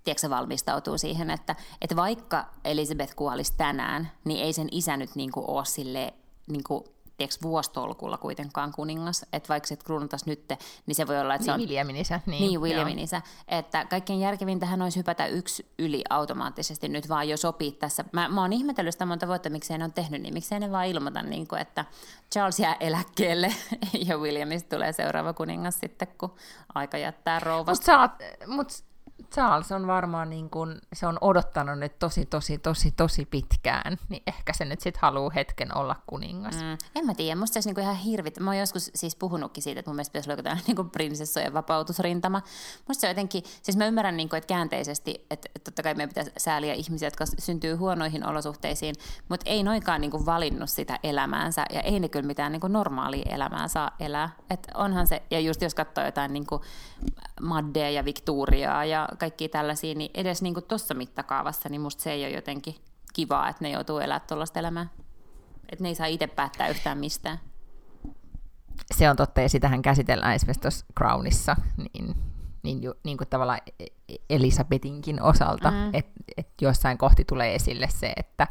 tiedätkö, valmistautuu siihen, että, että vaikka Elisabeth kuolisi tänään, niin ei sen isä nyt niin kuin ole sille, niin kuin tiedätkö, vuostolkulla kuitenkaan kuningas, että vaikka se kruunatas nyt, niin se voi olla, että se on... Williamin isä. Niin, niin Williamin isä. Että kaikkein järkevintähän olisi hypätä yksi yli automaattisesti nyt vaan jo sopii tässä. Mä, mä oon ihmetellyt sitä monta vuotta, miksei ne on tehnyt niin, miksei ne vaan ilmoita, niin kuin, että Charles jää eläkkeelle ja Williamista tulee seuraava kuningas sitten, kun aika jättää rouvasta. Mutta mut Charles on varmaan niin kun, se on odottanut nyt tosi, tosi, tosi, tosi pitkään, niin ehkä se nyt sitten haluaa hetken olla kuningas. Mm. En mä tiedä, musta se olisi niinku ihan hirvit. Mä oon joskus siis puhunutkin siitä, että mun mielestä pitäisi olla jotain niin prinsessojen vapautusrintama. Musta se on jotenkin, siis mä ymmärrän niin kuin, että käänteisesti, että, totta kai meidän pitäisi sääliä ihmisiä, jotka syntyy huonoihin olosuhteisiin, mutta ei noikaan niin kuin valinnut sitä elämäänsä ja ei ne kyllä mitään niin kuin normaalia elämää saa elää. Et onhan se, ja just jos katsoo jotain niin kuin Maddea ja Victoriaa ja kaikki tällaisia, niin edes niin tuossa mittakaavassa, niin musta se ei ole jotenkin kivaa, että ne joutuu elämään tuollaista elämää. Että ne ei saa itse päättää yhtään mistään. Se on totta, ja sitähän käsitellään esimerkiksi tuossa Crownissa, niin, niin, ju, niin kuin tavallaan e- e- Elisabetinkin osalta, mm. että et jossain kohti tulee esille se, että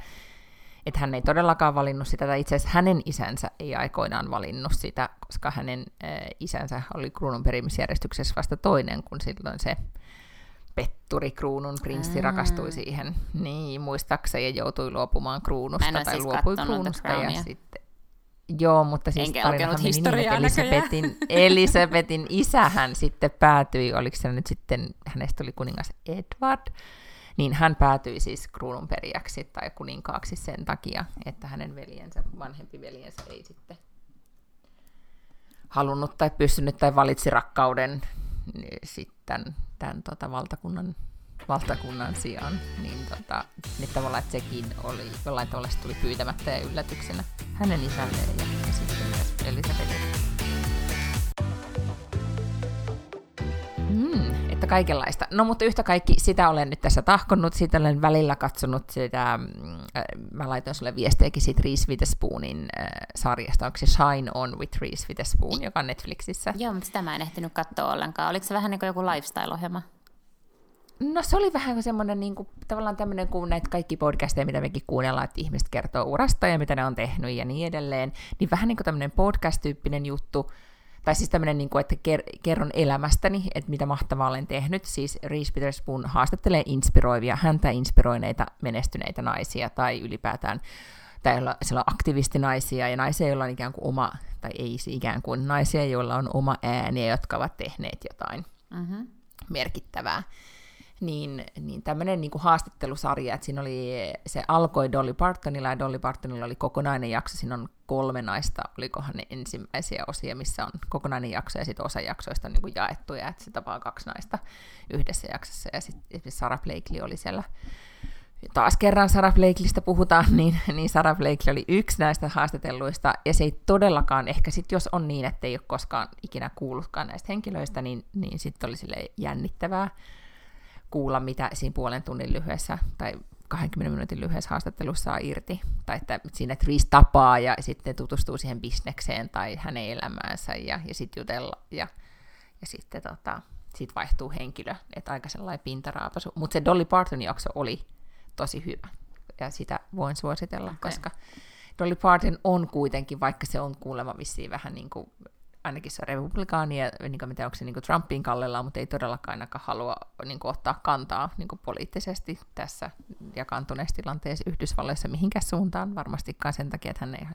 että hän ei todellakaan valinnut sitä, tai itse asiassa hänen isänsä ei aikoinaan valinnut sitä, koska hänen äh, isänsä oli kruunun perimisjärjestyksessä vasta toinen, kun silloin se petturi kruunun prinssi rakastui siihen, niin muistaakseni ja joutui luopumaan kruunusta tai siis luopui kruunusta ja sitten Joo, mutta siis Enkä tarinahan meni niin, että Elisabetin, Elisabetin isähän sitten päätyi, oliko se nyt sitten, hänestä oli kuningas Edward, niin hän päätyi siis kruununperijäksi tai kuninkaaksi sen takia, että hänen veljensä, vanhempi veljensä ei sitten halunnut tai pystynyt tai valitsi rakkauden sitten tämän tota, valtakunnan, valtakunnan sijaan, niin, tota, niin tavallaan, että sekin oli jollain tavalla tuli pyytämättä ja yllätyksenä hänen isälleen ja, ja sitten myös Elisabetille. Kaikenlaista. No mutta yhtä kaikki, sitä olen nyt tässä tahkonnut, sitä olen välillä katsonut sitä, äh, mä laitoin sulle viestejäkin siitä Reese Withespoonin äh, sarjasta, onko se Shine On with Reese Witherspoon, joka on Netflixissä. Joo, mutta sitä mä en ehtinyt katsoa ollenkaan. Oliko se vähän niin kuin joku lifestyle-ohjelma? No se oli vähän semmoinen niin kuin, tavallaan tämmöinen kuin näitä kaikki podcasteja, mitä mekin kuunnellaan, että ihmiset kertoo urasta ja mitä ne on tehnyt ja niin edelleen. Niin vähän niin kuin tämmöinen podcast-tyyppinen juttu, tai siis tämmöinen, niin kuin, että ker- kerron elämästäni, että mitä mahtavaa olen tehnyt. Siis Reese Witherspoon haastattelee inspiroivia, häntä inspiroineita, menestyneitä naisia tai ylipäätään tai joilla, siellä on aktivistinaisia ja naisia, joilla on ikään kuin oma, tai ei ikään kuin naisia, joilla on oma ääni ja jotka ovat tehneet jotain mm-hmm. merkittävää niin, niin tämmöinen niin haastattelusarja, että siinä oli, se alkoi Dolly Partonilla, ja Dolly Partonilla oli kokonainen jakso, siinä on kolme naista, olikohan ne ensimmäisiä osia, missä on kokonainen jakso, ja sitten osa jaksoista on niin jaettuja, että se tapaa kaksi naista yhdessä jaksossa, ja sitten Sarah Blakely oli siellä. Taas kerran Sarah Blakelystä puhutaan, niin, niin Sarah Blakely oli yksi näistä haastatelluista, ja se ei todellakaan, ehkä sitten jos on niin, että ei ole koskaan ikinä kuullutkaan näistä henkilöistä, niin, niin sitten oli sille jännittävää kuulla, mitä siinä puolen tunnin lyhyessä tai 20 minuutin lyhyessä haastattelussa saa irti, tai että siinä Tris tapaa ja sitten tutustuu siihen bisnekseen tai hänen elämäänsä ja, ja sitten jutella ja, ja sitten tota, sit vaihtuu henkilö, että aika sellainen pintaraapasu. Mutta se Dolly Parton jakso oli tosi hyvä ja sitä voin suositella, okay. koska Dolly Parton on kuitenkin, vaikka se on kuulemma vissiin vähän niin kuin ainakin se republikaani, ja niin kuin, mitä onko se niin kuin Trumpin kallella, mutta ei todellakaan ainakaan halua niin kuin, ottaa kantaa niin kuin, poliittisesti tässä jakantuneessa tilanteessa Yhdysvalloissa mihinkään suuntaan, varmastikaan sen takia, että hän, ei,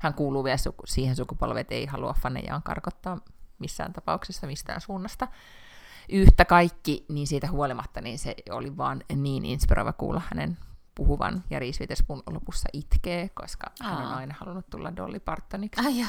hän kuuluu vielä su- siihen sukupolveen, että ei halua fanejaan karkottaa missään tapauksessa mistään suunnasta. Yhtä kaikki, niin siitä huolimatta, niin se oli vaan niin inspiroiva kuulla hänen puhuvan ja Reese Witherspoon lopussa itkee, koska Aa. hän on aina halunnut tulla Dolly Partoniksi. Ai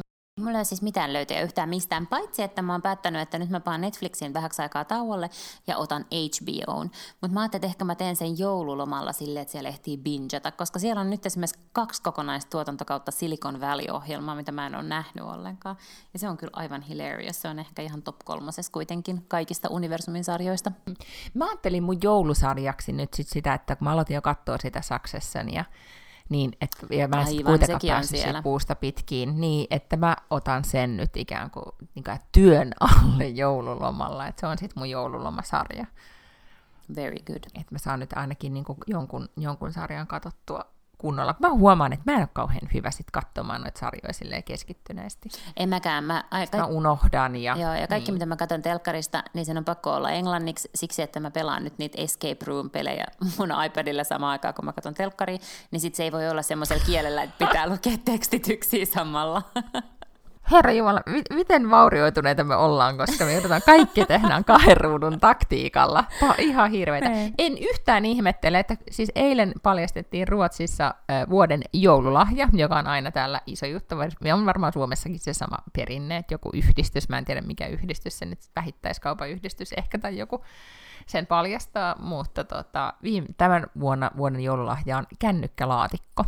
Mulla ei ole siis mitään löytöjä yhtään mistään, paitsi että mä oon päättänyt, että nyt mä paan Netflixin vähäksi aikaa tauolle ja otan HBOn. Mutta mä ajattelin, että ehkä mä teen sen joululomalla silleen, että siellä ehtii bingata, koska siellä on nyt esimerkiksi kaksi kokonaista tuotantokautta Silicon Valley-ohjelmaa, mitä mä en ole nähnyt ollenkaan. Ja se on kyllä aivan hilarious. Se on ehkä ihan top kolmosessa kuitenkin kaikista universumin sarjoista. Mä ajattelin mun joulusarjaksi nyt sit sitä, että kun mä aloitin jo katsoa sitä Succession ja niin, et, ja mä en kuitenkaan päässyt siellä. puusta pitkiin, niin että mä otan sen nyt ikään kuin, niin kuin työn alle joululomalla, että se on sitten mun joululomasarja. Very good. Että mä saan nyt ainakin niin kuin jonkun, jonkun sarjan katsottua kunnolla. Mä huomaan, että mä en ole kauhean hyvä sit katsomaan noita sarjoja silleen keskittyneesti. En mäkään. Mä, ai, mä unohdan. Ja, joo, ja kaikki niin. mitä mä katson telkkarista, niin sen on pakko olla englanniksi siksi, että mä pelaan nyt niitä Escape Room-pelejä mun iPadilla samaan aikaan, kun mä katson telkkariin, niin sit se ei voi olla semmoisella kielellä, että pitää lukea tekstityksiä samalla. Herra Jumala, mi- miten vaurioituneita me ollaan, koska me joudutaan kaikki tehdään kahden ruudun taktiikalla. Tämä on ihan hirveitä. Ei. En yhtään ihmettele, että siis eilen paljastettiin Ruotsissa äh, vuoden joululahja, joka on aina täällä iso juttu. Ja on varmaan Suomessakin se sama perinne, että joku yhdistys, mä en tiedä mikä yhdistys se nyt, vähittäiskaupan yhdistys ehkä tai joku sen paljastaa, mutta tota, viime, tämän vuonna vuoden joululahja on kännykkälaatikko.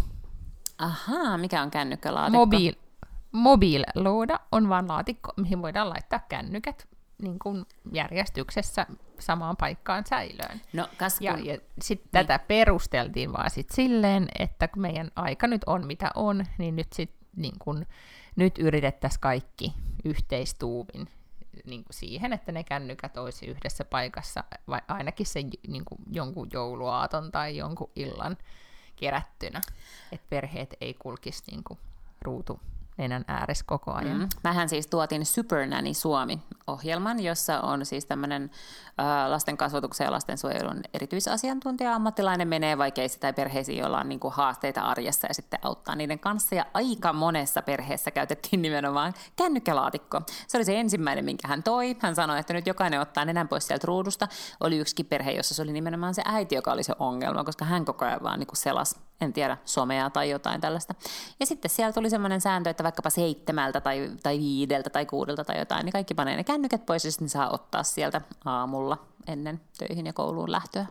Ahaa, mikä on kännykkälaatikko? Mobiil, Mobile-looda on vain laatikko, mihin voidaan laittaa kännykät niin kuin järjestyksessä samaan paikkaan säilöön. No, kas kun... Ja, ja sitten niin. tätä perusteltiin vaan sit silleen, että kun meidän aika nyt on mitä on, niin nyt, sit, niin kun, nyt yritettäisiin kaikki yhteistuumin niin kuin siihen, että ne kännykät olisi yhdessä paikassa, vai ainakin se niin kuin jonkun jouluaaton tai jonkun illan kerättynä, että perheet ei kulkisi niin kuin ruutu nenän ääressä koko ajan. Mm. Mähän siis tuotin Super Nanny Suomi-ohjelman, jossa on siis tämmöinen äh, lasten kasvatuksen ja lastensuojelun erityisasiantuntija, ammattilainen menee vaikeisiin tai perheisiin, joilla on niin kuin, haasteita arjessa ja sitten auttaa niiden kanssa. Ja aika monessa perheessä käytettiin nimenomaan kännykkälaatikko. Se oli se ensimmäinen, minkä hän toi. Hän sanoi, että nyt jokainen ottaa nenän pois sieltä ruudusta. Oli yksikin perhe, jossa se oli nimenomaan se äiti, joka oli se ongelma, koska hän koko ajan vaan niin kuin selas, en tiedä, somea tai jotain tällaista. Ja sitten sieltä tuli semmoinen sääntö, että vaikkapa seitsemältä tai, tai viideltä tai kuudelta tai jotain, niin kaikki panee ne kännykät pois ja sitten saa ottaa sieltä aamulla ennen töihin ja kouluun lähtöä.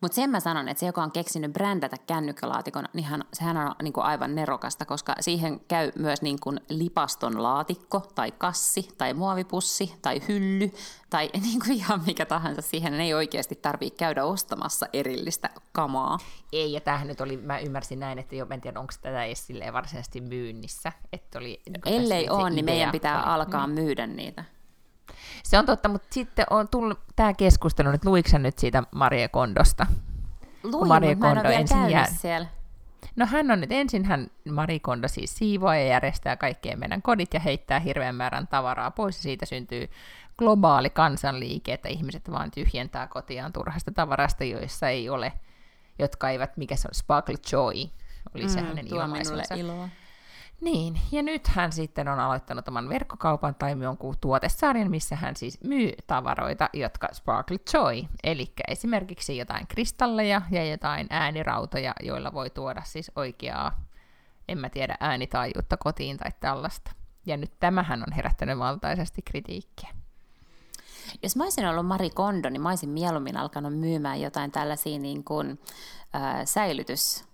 Mutta sen mä sanon, että se, joka on keksinyt brändätä kännykkälaatikon, niin hän, sehän on niin kuin aivan nerokasta, koska siihen käy myös niin kuin lipaston laatikko tai kassi tai muovipussi tai hylly tai niin kuin ihan mikä tahansa. Siihen ei oikeasti tarvitse käydä ostamassa erillistä kamaa. Ei, ja tämähän nyt oli, mä ymmärsin näin, että jo, en tiedä, onko tätä edes varsinaisesti myynnissä. Että oli, niin Ellei ole, niin meidän pitää oli, alkaa mm. myydä niitä. Se on totta, mutta sitten on tullut tämä keskustelu, että luiksen nyt siitä Marie Kondosta? Luin, Marie Kondo mä en ensin jää... siellä. No hän on nyt ensin, hän Marie Kondo siis siivoaa ja järjestää kaikkien meidän kodit ja heittää hirveän määrän tavaraa pois ja siitä syntyy globaali kansanliike, että ihmiset vaan tyhjentää kotiaan turhasta tavarasta, joissa ei ole, jotka eivät, mikä se on, Sparkle Joy, oli se mm, hänen ilmaisunsa. iloa. Niin, ja nyt hän sitten on aloittanut oman verkkokaupan tai jonkun tuotesarjan, missä hän siis myy tavaroita, jotka Sparkle Joy, eli esimerkiksi jotain kristalleja ja jotain äänirautoja, joilla voi tuoda siis oikeaa, en mä tiedä, äänitaajuutta kotiin tai tällaista. Ja nyt tämähän on herättänyt valtaisesti kritiikkiä. Jos mä olisin ollut Mari Kondo, niin mä olisin mieluummin alkanut myymään jotain tällaisia niin kuin, äh, säilytys,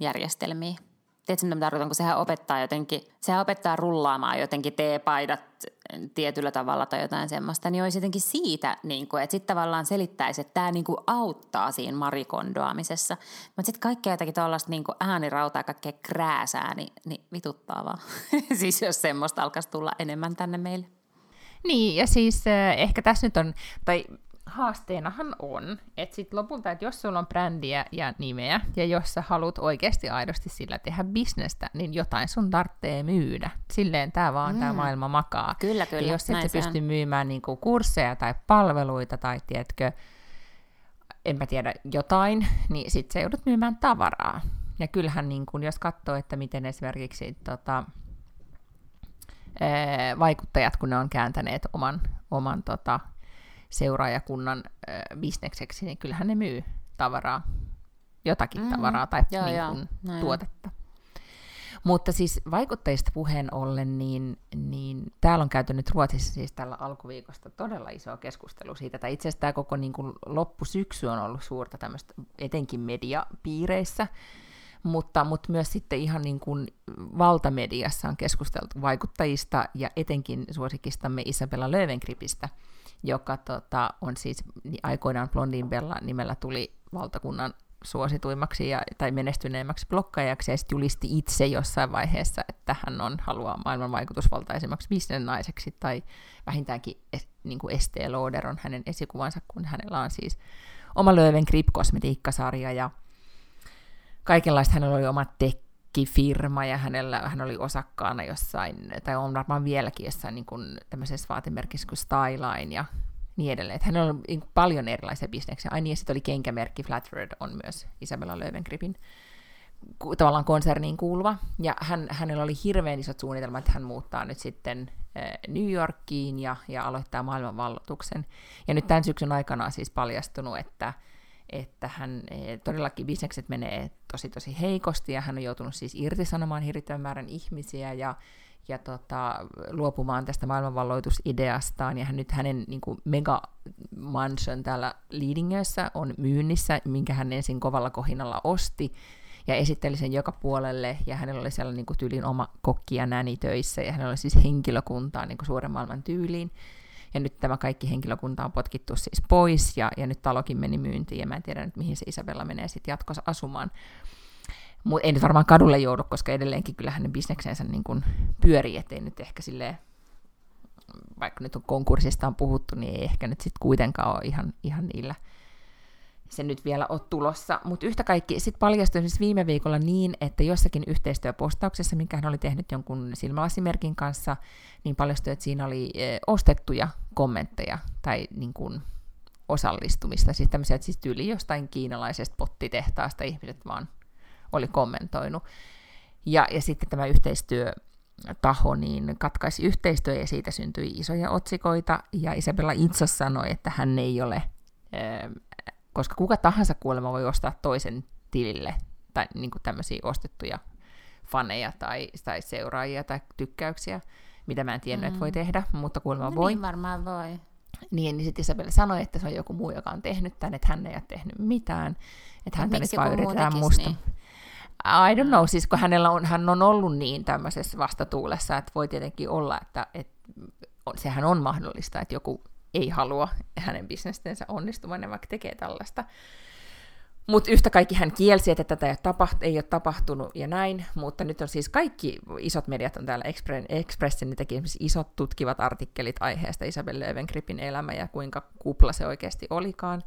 järjestelmiä tiedätkö mitä tarkoitan, kun sehän opettaa jotenkin, sehän opettaa rullaamaan jotenkin teepaidat tietyllä tavalla tai jotain semmoista, niin olisi jotenkin siitä, niin kuin, että sitten tavallaan selittäisi, että tämä niin kuin auttaa siinä marikondoamisessa. Mutta sitten kaikkea jotakin tuollaista niin äänirautaa, kaikkea krääsää, niin, niin vituttaa vaan. siis jos semmoista alkaisi tulla enemmän tänne meille. Niin, ja siis äh, ehkä tässä nyt on, tai haasteenahan on, että sit lopulta, että jos sulla on brändiä ja nimeä, ja jos sä haluat oikeasti aidosti sillä tehdä bisnestä, niin jotain sun tarvitsee myydä. Silleen tämä vaan mm. tämä maailma makaa. Kyllä, kyllä. Ja jos et sä pysty myymään niinku kursseja tai palveluita tai tiedätkö, enpä tiedä jotain, niin sit sä joudut myymään tavaraa. Ja kyllähän niin kun, jos katsoo, että miten esimerkiksi tota, vaikuttajat, kun ne on kääntäneet oman, oman tota, seuraajakunnan äh, bisnekseksi, niin kyllähän ne myy tavaraa, jotakin mm, tavaraa tai joo, niin kuin, joo, tuotetta. Mutta siis vaikuttajista puheen ollen, niin, niin täällä on käyty nyt Ruotsissa siis tällä alkuviikosta todella iso keskustelu siitä, että itse asiassa tämä koko niin kuin loppusyksy on ollut suurta tämmöistä etenkin mediapiireissä, mutta, mutta myös sitten ihan niin kuin valtamediassa on keskusteltu vaikuttajista ja etenkin suosikistamme Isabella Löwengripistä – joka tota, on siis aikoinaan Blondin Bella nimellä tuli valtakunnan suosituimmaksi ja, tai menestyneemmäksi blokkaajaksi ja sitten julisti itse jossain vaiheessa, että hän on haluaa maailman vaikutusvaltaisemmaksi bisnesnaiseksi tai vähintäänkin es, niin kuin Estee Lauder on hänen esikuvansa, kun hänellä on siis oma Löwen Grip kosmetiikkasarja ja kaikenlaista. Hänellä oli oma tekkifirma ja hänellä, hän oli osakkaana jossain, tai on varmaan vieläkin jossain niin kuin, tämmöisessä vaatemerkissä kuin Styline ja niin edelleen. Että hänellä on niin paljon erilaisia bisneksiä. Ai niin, ja sitten oli kenkämerkki Flatred on myös Isabella Löwengripin tavallaan konserniin kuuluva. Ja hän, hänellä oli hirveän isot suunnitelmat, että hän muuttaa nyt sitten New Yorkiin ja, ja aloittaa maailmanvalloituksen. Ja nyt tämän syksyn aikana on siis paljastunut, että, että hän e, todellakin bisnekset menee tosi tosi heikosti ja hän on joutunut siis irtisanomaan hirveän määrän ihmisiä ja, ja tota, luopumaan tästä maailmanvalloitusideastaan. Ja hän, nyt hänen niin kuin mega mansion täällä Leadingössä on myynnissä, minkä hän ensin kovalla kohinalla osti ja esitteli sen joka puolelle, ja hänellä oli siellä niin kuin tyylin oma kokki ja näni töissä, ja hänellä oli siis henkilökuntaa niin kuin suuren maailman tyyliin. Ja nyt tämä kaikki henkilökunta on potkittu siis pois, ja, ja nyt talokin meni myyntiin, ja mä en tiedä nyt, mihin se Isabella menee sitten jatkossa asumaan. Mutta ei nyt varmaan kadulle joudu, koska edelleenkin kyllä hänen bisneksensä niin kuin pyörii, ettei nyt ehkä silleen, vaikka nyt on konkurssista on puhuttu, niin ei ehkä nyt sitten kuitenkaan ole ihan, ihan niillä se nyt vielä ole tulossa. Mutta yhtä kaikki sitten paljastui siis viime viikolla niin, että jossakin yhteistyöpostauksessa, minkä hän oli tehnyt jonkun silmälasimerkin kanssa, niin paljastui, että siinä oli e, ostettuja kommentteja tai niin kuin osallistumista. Siis tämmöisiä, siis tyyli jostain kiinalaisesta pottitehtaasta ihmiset vaan oli kommentoinut. Ja, ja sitten tämä yhteistyö taho niin katkaisi yhteistyö ja siitä syntyi isoja otsikoita ja Isabella itse sanoi, että hän ei ole koska kuka tahansa kuulemma voi ostaa toisen tilille tai niin kuin tämmöisiä ostettuja faneja tai, tai seuraajia tai tykkäyksiä, mitä mä en tiennyt, mm. että voi mm. tehdä, mutta kuulemma no voi. Niin varmaan voi. Niin, niin sitten Isabella sanoi, että se on joku muu, joka on tehnyt tämän, että hän ei ole tehnyt mitään, että häntä nyt vaan yritetään musta. Niin? I don't know, siis kun hänellä on, hän on ollut niin tämmöisessä vastatuulessa, että voi tietenkin olla, että, että sehän on mahdollista, että joku ei halua hänen bisnestensä onnistuvan, ja vaikka tekee tällaista. Mutta yhtä kaikki hän kielsi, että tätä ei ole, tapaht- ei ole tapahtunut ja näin, mutta nyt on siis kaikki isot mediat on täällä Expressin, niin teki esimerkiksi isot tutkivat artikkelit aiheesta Isabel Löwengripin elämä ja kuinka kupla se oikeasti olikaan.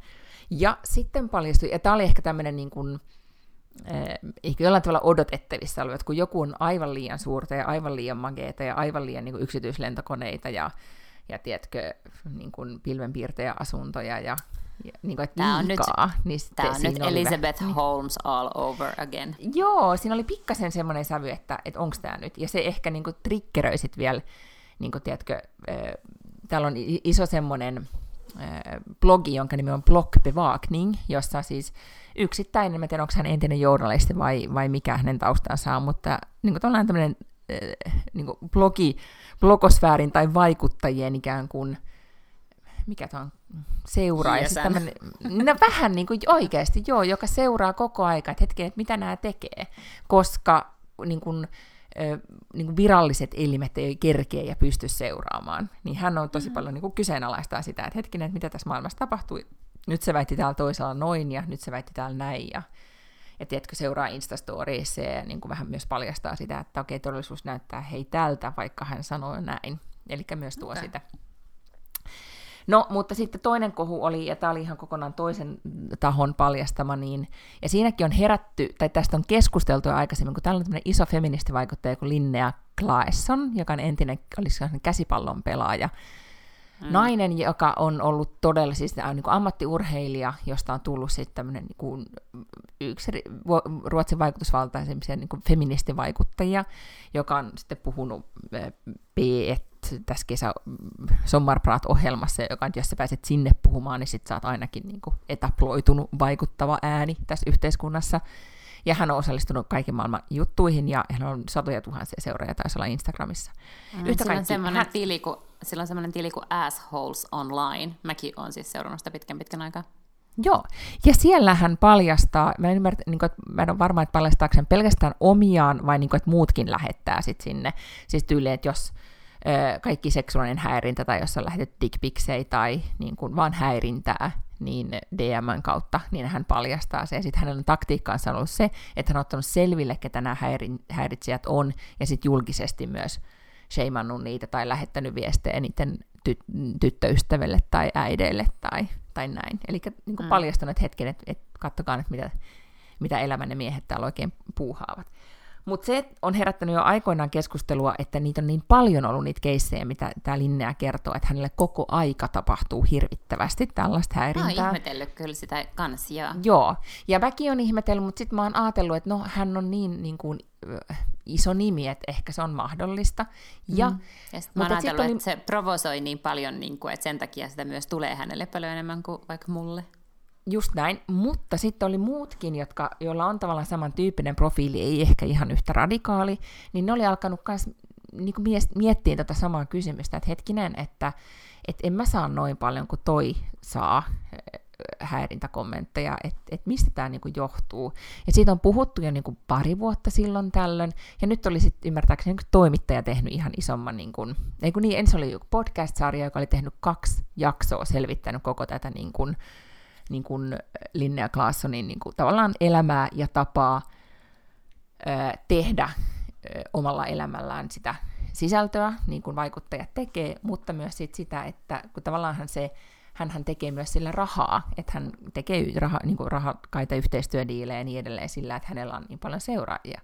Ja sitten paljastui, ja tämä oli ehkä tämmöinen niin kuin, eh, ehkä jollain tavalla odotettavissa ollut, että kun joku on aivan liian suurta ja aivan liian mageeta ja aivan liian niin kuin yksityislentokoneita ja ja tiedätkö, niin kuin pilvenpiirtejäasuntoja ja, ja niin kuin, että tämä on liikaa. Nyt, niin tämä on nyt Elizabeth vähän, Holmes all over again. Joo, siinä oli pikkasen semmoinen sävy, että, että onko tämä nyt. Ja se ehkä niin kuin, triggeröi sitten vielä, niin kuin, tiedätkö, äh, täällä on iso semmoinen blogi, jonka nimi on Blogbevakning, jossa siis yksittäinen, en tiedä onko hän entinen journalisti vai, vai mikä hänen taustansa on, mutta niin kuin tämmöinen niin kuin blogi, blogosfäärin tai vaikuttajien ikään kuin, mikä tämä on, seuraa. Ja tämmönen, no vähän niin kuin oikeasti, joo, joka seuraa koko aika, että hetken, että mitä nämä tekee, koska niin kuin, niin kuin viralliset elimet ei kerkeä ja pysty seuraamaan. Niin hän on tosi mm-hmm. paljon niin kuin kyseenalaistaa sitä, että hetkinen, että mitä tässä maailmassa tapahtui. Nyt se väitti täällä toisella noin ja nyt se väitti täällä näin. Ja, ja tiedätkö, seuraa Instastoriissa ja niin kuin vähän myös paljastaa sitä, että okei, todellisuus näyttää hei tältä, vaikka hän sanoi näin. Eli myös tuo okay. sitä. No, mutta sitten toinen kohu oli, ja tämä oli ihan kokonaan toisen tahon paljastama, niin, ja siinäkin on herätty, tai tästä on keskusteltu jo aikaisemmin, kun täällä on tämmöinen iso feministivaikuttaja kuin Linnea Claesson, joka on entinen, olisi käsipallon pelaaja, Mm. Nainen, joka on ollut todella siis niin kuin ammattiurheilija, josta on tullut sitten tämmöinen niin kuin, yksi Ruotsin vaikutusvaltaisempia niin kuin feministivaikuttajia, joka on sitten puhunut p tässä kesä Sommarprat-ohjelmassa, joka on, jos sä pääset sinne puhumaan, niin sit sä oot ainakin niin kuin etaploitunut vaikuttava ääni tässä yhteiskunnassa. Ja hän on osallistunut kaiken maailman juttuihin ja hän on satoja tuhansia seuraajia taisi olla Instagramissa. Mm, Yhtä sillä, on semmoinen hän... tili kuin, sillä on semmoinen tili kuin Assholes Online. Mäkin olen siis seurannut sitä pitkän pitkän aikaa. Joo, ja siellä hän paljastaa, mä en, ymmärrä, niin kuin, että mä en ole varma, että paljastaako hän pelkästään omiaan vai niin kuin, että muutkin lähettää sit sinne. Siis tyyliin, että jos ö, kaikki seksuaalinen häirintä tai jos on lähetetty dickpiksei tai niin kuin, vaan häirintää, niin DMn kautta, niin hän paljastaa se. Sitten hänellä on taktiikkaansa ollut se, että hän on ottanut selville, ketä nämä häirin, häiritsijät on, ja sitten julkisesti myös sheimannut niitä tai lähettänyt viestejä niiden ty- tyttöystäville tai äideille tai, tai näin. Eli niin mm. paljastanut hetken, että, että katsokaa nyt, mitä, mitä elämänne miehet täällä oikein puuhaavat. Mutta se on herättänyt jo aikoinaan keskustelua, että niitä on niin paljon ollut niitä keissejä, mitä tämä Linnea kertoo, että hänelle koko aika tapahtuu hirvittävästi tällaista häirintää. Mä oon ihmetellyt kyllä sitä kans, joo. Joo, ja väki on ihmetellyt, mutta sitten mä oon ajatellut, että no hän on niin, niin kuin, iso nimi, että ehkä se on mahdollista. Ja, mm. ja sit mä oon ajatellut, että se provosoi niin paljon, niin kuin, että sen takia sitä myös tulee hänelle paljon enemmän kuin vaikka mulle. Just näin, mutta sitten oli muutkin, jotka, joilla on tavallaan samantyyppinen profiili, ei ehkä ihan yhtä radikaali, niin ne oli alkanut myös niin miettiä tätä samaa kysymystä, että hetkinen, että et en mä saa noin paljon kuin toi saa häirintäkommentteja, että et mistä tämä niinku johtuu. Ja siitä on puhuttu jo niinku pari vuotta silloin tällöin, ja nyt oli sitten ymmärtääkseni niinku toimittaja tehnyt ihan isomman, niinku, ei kun niin, ensin oli podcast-sarja, joka oli tehnyt kaksi jaksoa, selvittänyt koko tätä niinku, niin kuin Linnea Claessonin niin kuin tavallaan elämää ja tapaa ö, tehdä ö, omalla elämällään sitä sisältöä, niin kuin vaikuttajat tekee, mutta myös sit sitä, että kun tavallaan se, hän tekee myös sillä rahaa, että hän tekee raha, niin kuin rahakaita yhteistyödiilejä ja niin edelleen sillä, että hänellä on niin paljon seuraajia.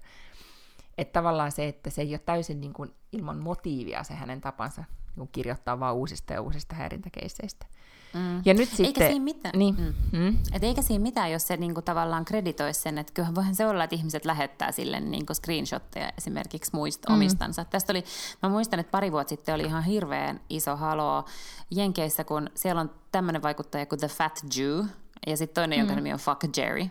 Että tavallaan se, että se ei ole täysin niin kuin ilman motiivia se hänen tapansa niin kuin kirjoittaa vaan uusista ja uusista häirintäkeisseistä. Mm. Ja nyt sitten, eikä siinä mitään, niin, mm. Mm. Et eikä siinä mitään, jos se niinku tavallaan kreditoisi sen, että kyllähän voihan se olla, että ihmiset lähettää sille niinku screenshotteja esimerkiksi muista mm. omistansa. Tästä oli, mä muistan, että pari vuotta sitten oli ihan hirveän iso haloo Jenkeissä, kun siellä on tämmöinen vaikuttaja kuin The Fat Jew, ja sitten toinen, mm. jonka nimi on Fuck Jerry.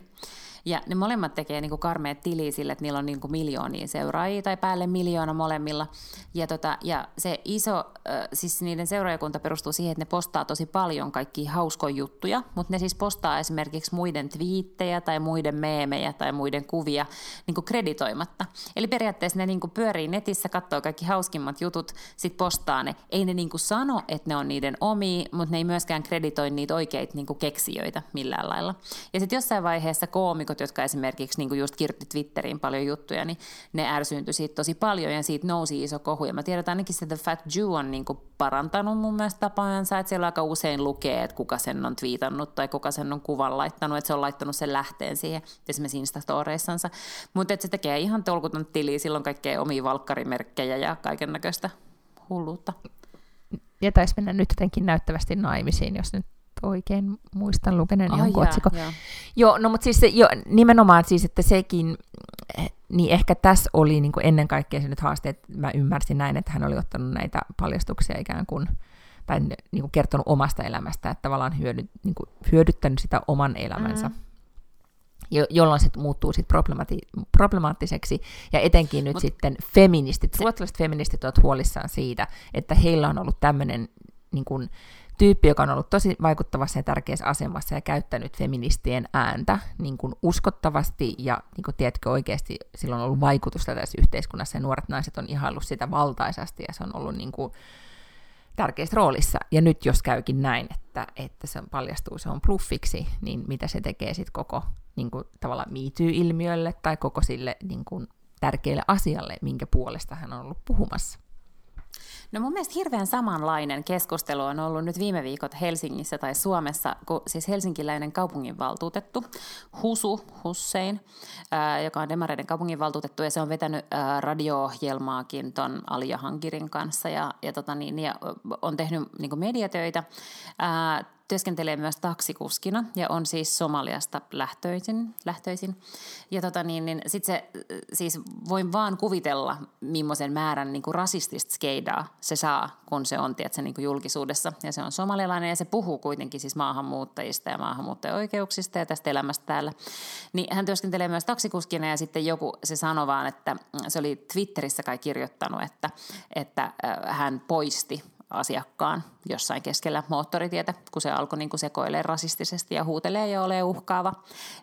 Ja ne molemmat tekee niin karmeet tiliä sille, että niillä on niin miljoonia seuraajia tai päälle miljoona molemmilla. Ja, tota, ja se iso, siis niiden seuraajakunta perustuu siihen, että ne postaa tosi paljon kaikkia hauskoja juttuja, mutta ne siis postaa esimerkiksi muiden twiittejä tai muiden meemejä tai muiden kuvia niin kreditoimatta. Eli periaatteessa ne niin pyörii netissä, katsoo kaikki hauskimmat jutut, sit postaa ne. Ei ne niin sano, että ne on niiden omia, mutta ne ei myöskään kreditoi niitä oikeita niin keksijöitä millään lailla. Ja sitten jossain vaiheessa koomikot poliitikot, jotka esimerkiksi niin kuin just kirjoitti Twitteriin paljon juttuja, niin ne ärsyyntyi siitä tosi paljon ja siitä nousi iso kohu. Ja mä tiedän, että ainakin se The Fat Jew on niin kuin parantanut mun mielestä tapaansa, että siellä aika usein lukee, että kuka sen on twiitannut tai kuka sen on kuvan laittanut, että se on laittanut sen lähteen siihen esimerkiksi Instastoreissansa. Mutta että se tekee ihan tolkuton tili, silloin kaikkea omia valkkarimerkkejä ja kaiken näköistä hulluutta. Ja taisi mennä nyt jotenkin näyttävästi naimisiin, jos nyt oikein muistan lukeneen oh, jonkun otsikon. Joo. joo, no mutta siis se, jo, nimenomaan siis, että sekin, niin ehkä tässä oli niin kuin ennen kaikkea se nyt haaste, että mä ymmärsin näin, että hän oli ottanut näitä paljastuksia ikään kuin, tai niin kuin kertonut omasta elämästä, että tavallaan hyödy, niin kuin hyödyttänyt sitä oman elämänsä. Mm. Jo, jolloin se muuttuu sit problemati- problemaattiseksi, ja etenkin nyt Mut sitten feministit, se... ruotsalaiset feministit ovat huolissaan siitä, että heillä on ollut tämmöinen niin kuin, tyyppi, joka on ollut tosi vaikuttavassa ja tärkeässä asemassa ja käyttänyt feministien ääntä niin kuin uskottavasti ja niin kuin, tiedätkö, oikeasti sillä on ollut vaikutusta tässä yhteiskunnassa ja nuoret naiset on ihaillut sitä valtaisasti ja se on ollut niin kuin, tärkeässä roolissa. Ja nyt jos käykin näin, että, että se paljastuu, se on pluffiksi, niin mitä se tekee sitten koko niin kuin, tavallaan ilmiölle tai koko sille niin kuin, tärkeälle asialle, minkä puolesta hän on ollut puhumassa. No mun mielestä hirveän samanlainen keskustelu on ollut nyt viime viikot Helsingissä tai Suomessa, kun siis helsinkiläinen kaupunginvaltuutettu Husu Hussein, ää, joka on Demareiden kaupunginvaltuutettu ja se on vetänyt ää, radio-ohjelmaakin ton Alia Hankirin kanssa ja, ja, tota niin, ja on tehnyt niin mediatöitä. Ää, työskentelee myös taksikuskina ja on siis Somaliasta lähtöisin. lähtöisin. Ja tota niin, niin sit se, siis voin vaan kuvitella, millaisen määrän niin kuin rasistista skeidaa se saa, kun se on tiedätkö, niin julkisuudessa. Ja se on somalialainen ja se puhuu kuitenkin siis maahanmuuttajista ja maahanmuuttajaoikeuksista ja tästä elämästä täällä. Niin hän työskentelee myös taksikuskina ja sitten joku se sanoi vaan, että se oli Twitterissä kai kirjoittanut, että, että hän poisti asiakkaan jossain keskellä moottoritietä, kun se alkoi niin sekoilee rasistisesti ja huutelee ja ole uhkaava.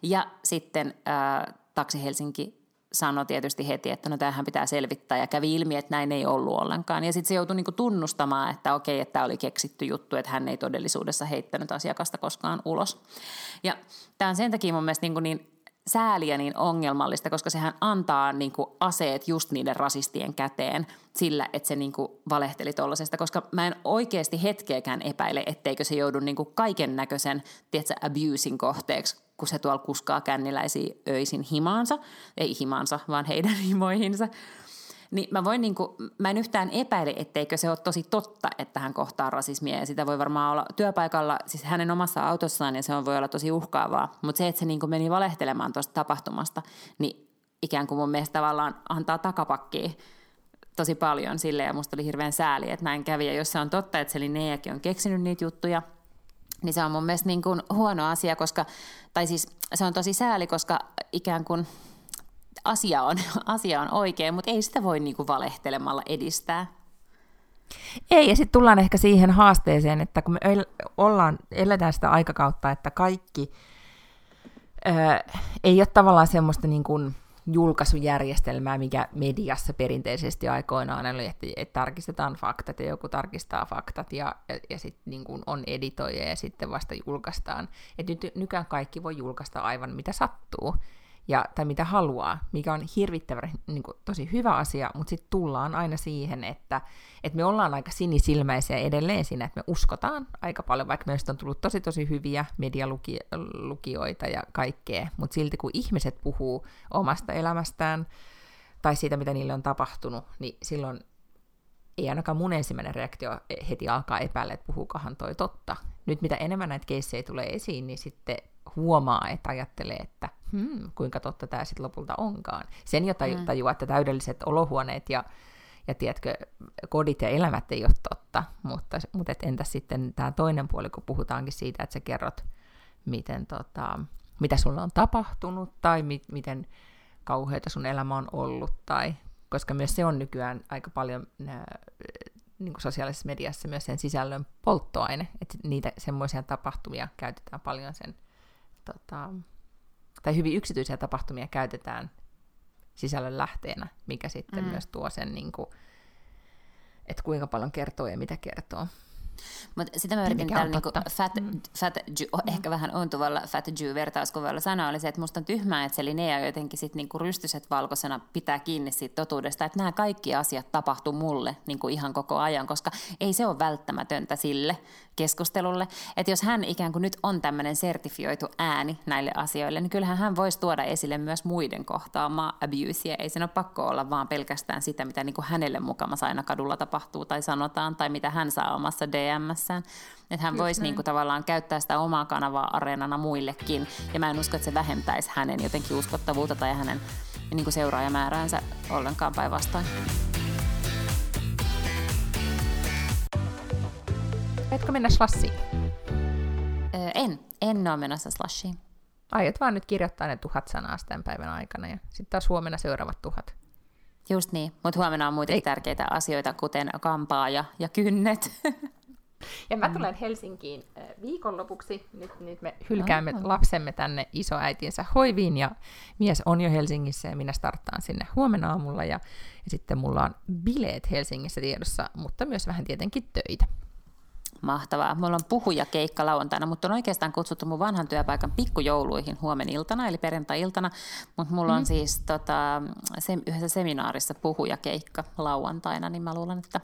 Ja sitten ää, Taksi Helsinki sanoi tietysti heti, että no tämähän pitää selvittää ja kävi ilmi, että näin ei ollut ollenkaan. Ja sitten se joutui niinku tunnustamaan, että okei, että tämä oli keksitty juttu, että hän ei todellisuudessa heittänyt asiakasta koskaan ulos. Ja tämä on sen takia mun mielestä niinku niin sääliä niin ongelmallista, koska sehän antaa niin kuin aseet just niiden rasistien käteen sillä, että se niin kuin valehteli tollasesta, koska mä en oikeasti hetkeäkään epäile, etteikö se joudu niin kaiken näköisen, abusing kohteeksi, kun se tuolla kuskaa känniläisiä öisin himaansa, ei himaansa, vaan heidän himoihinsa, niin mä, voin niin kuin, mä en yhtään epäile, etteikö se ole tosi totta, että hän kohtaa rasismia ja sitä voi varmaan olla työpaikalla, siis hänen omassa autossaan ja se on, voi olla tosi uhkaavaa. Mutta se, että se niin kuin meni valehtelemaan tuosta tapahtumasta, niin ikään kuin mun mielestä tavallaan antaa takapakkia tosi paljon sille ja musta oli hirveän sääli, että näin kävi. Ja jos se on totta, että se Neijakin on keksinyt niitä juttuja, niin se on mun mielestä niin kuin huono asia, koska, tai siis se on tosi sääli, koska ikään kuin asia on, asia on oikein, mutta ei sitä voi niin kuin valehtelemalla edistää. Ei, ja sitten tullaan ehkä siihen haasteeseen, että kun me ollaan, eletään sitä aikakautta, että kaikki ää, ei ole tavallaan semmoista niin kuin, julkaisujärjestelmää, mikä mediassa perinteisesti aikoinaan oli, että, että tarkistetaan faktat ja joku tarkistaa faktat ja, ja, ja sitten niin on editoija ja sitten vasta julkaistaan. Et nyt nykyään kaikki voi julkaista aivan mitä sattuu ja, tai mitä haluaa, mikä on hirvittävän niin kuin, tosi hyvä asia, mutta sitten tullaan aina siihen, että, että me ollaan aika sinisilmäisiä edelleen siinä, että me uskotaan aika paljon, vaikka meistä on tullut tosi tosi hyviä medialukijoita ja kaikkea, mutta silti kun ihmiset puhuu omasta elämästään tai siitä, mitä niille on tapahtunut, niin silloin ei ainakaan mun ensimmäinen reaktio heti alkaa epäillä, että puhuukohan toi totta. Nyt mitä enemmän näitä keissejä tulee esiin, niin sitten huomaa, että ajattelee, että hmm, kuinka totta tämä sitten lopulta onkaan. Sen jo taju, mm. tajua, että täydelliset olohuoneet ja, ja tiedätkö, kodit ja elämät ei ole totta, mutta, mutta et entäs sitten tämä toinen puoli, kun puhutaankin siitä, että sä kerrot, miten, tota, mitä sulle on tapahtunut tai mi, miten kauheita sun elämä on ollut, tai, koska myös se on nykyään aika paljon nää, niin kuin sosiaalisessa mediassa myös sen sisällön polttoaine, että niitä semmoisia tapahtumia käytetään paljon sen tota, tai hyvin yksityisiä tapahtumia käytetään sisällön lähteenä, mikä sitten mm. myös tuo sen, niin kuin, että kuinka paljon kertoo ja mitä kertoo. Mutta sitä mä yritin tällä niinku fat, mm. fat Jew, mm. ehkä vähän ontuvalla fat Jew-vertauskuvalla sanoa, oli se, että musta on tyhmää, että se Linnea jotenkin sit niinku rystyset valkoisena pitää kiinni siitä totuudesta, että nämä kaikki asiat tapahtuu mulle niinku ihan koko ajan, koska ei se ole välttämätöntä sille keskustelulle. Että jos hän ikään kuin nyt on tämmöinen sertifioitu ääni näille asioille, niin kyllähän hän voisi tuoda esille myös muiden kohtaamaa abusea. Ei sen ole pakko olla vaan pelkästään sitä, mitä niinku hänelle mukamassa aina kadulla tapahtuu tai sanotaan, tai mitä hän saa omassa DMssään. Että hän voisi niin kuin, tavallaan käyttää sitä omaa kanavaa areenana muillekin. Ja mä en usko, että se vähentäisi hänen jotenkin uskottavuutta tai hänen niin kuin seuraajamääräänsä ollenkaan päinvastoin. Etkö mennä slassiin? Öö, en. En ole menossa slashiin. Aiot vaan nyt kirjoittaa ne tuhat sanaa tämän päivän aikana ja sitten taas huomenna seuraavat tuhat. Just niin, mutta huomenna on muita tärkeitä asioita, kuten kampaa ja, ja kynnet. Ja mä tulen Helsinkiin viikonlopuksi. Nyt, nyt me hylkäämme oh. lapsemme tänne isoäitinsä hoiviin ja mies on jo Helsingissä ja minä starttaan sinne huomenna aamulla. Ja, ja sitten mulla on bileet Helsingissä tiedossa, mutta myös vähän tietenkin töitä. Mahtavaa. Mulla on puhuja keikka lauantaina, mutta on oikeastaan kutsuttu mun vanhan työpaikan pikkujouluihin huomen iltana, eli perjantai-iltana. Mutta mulla mm. on mm-hmm. siis tota, se, yhdessä seminaarissa puhuja keikka lauantaina, niin mä luulen, että,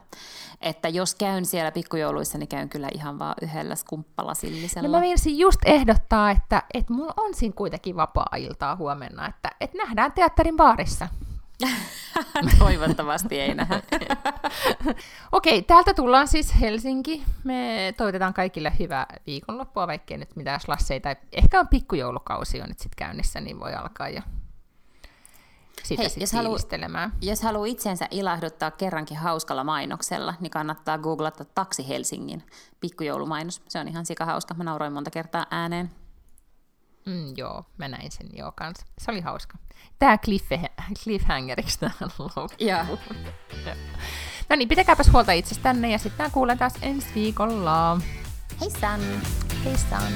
että jos käyn siellä pikkujouluissa, niin käyn kyllä ihan vaan yhdellä skumppalasillisella. No mä viisin just ehdottaa, että, että mulla on siinä kuitenkin vapaa-iltaa huomenna, että, että nähdään teatterin baarissa. Toivottavasti ei nähdä. Okei, täältä tullaan siis Helsinki. Me toivotetaan kaikille hyvää viikonloppua, vaikkei nyt mitään slasseita. Ehkä on pikkujoulukausi on nyt sitten käynnissä, niin voi alkaa jo sitä Hei, jos haluaa, jos haluaa itsensä ilahduttaa kerrankin hauskalla mainoksella, niin kannattaa googlata Taksi Helsingin pikkujoulumainos. Se on ihan sika hauska. Mä nauroin monta kertaa ääneen. Mm, joo, mä näin sen joo kanssa. Se oli hauska. Tää cliffhangeriksi tähän loppuun. Joo. no niin, pitäkääpäs huolta itsestänne ja sitten kuulen taas ensi viikolla. Hei San! Hei San!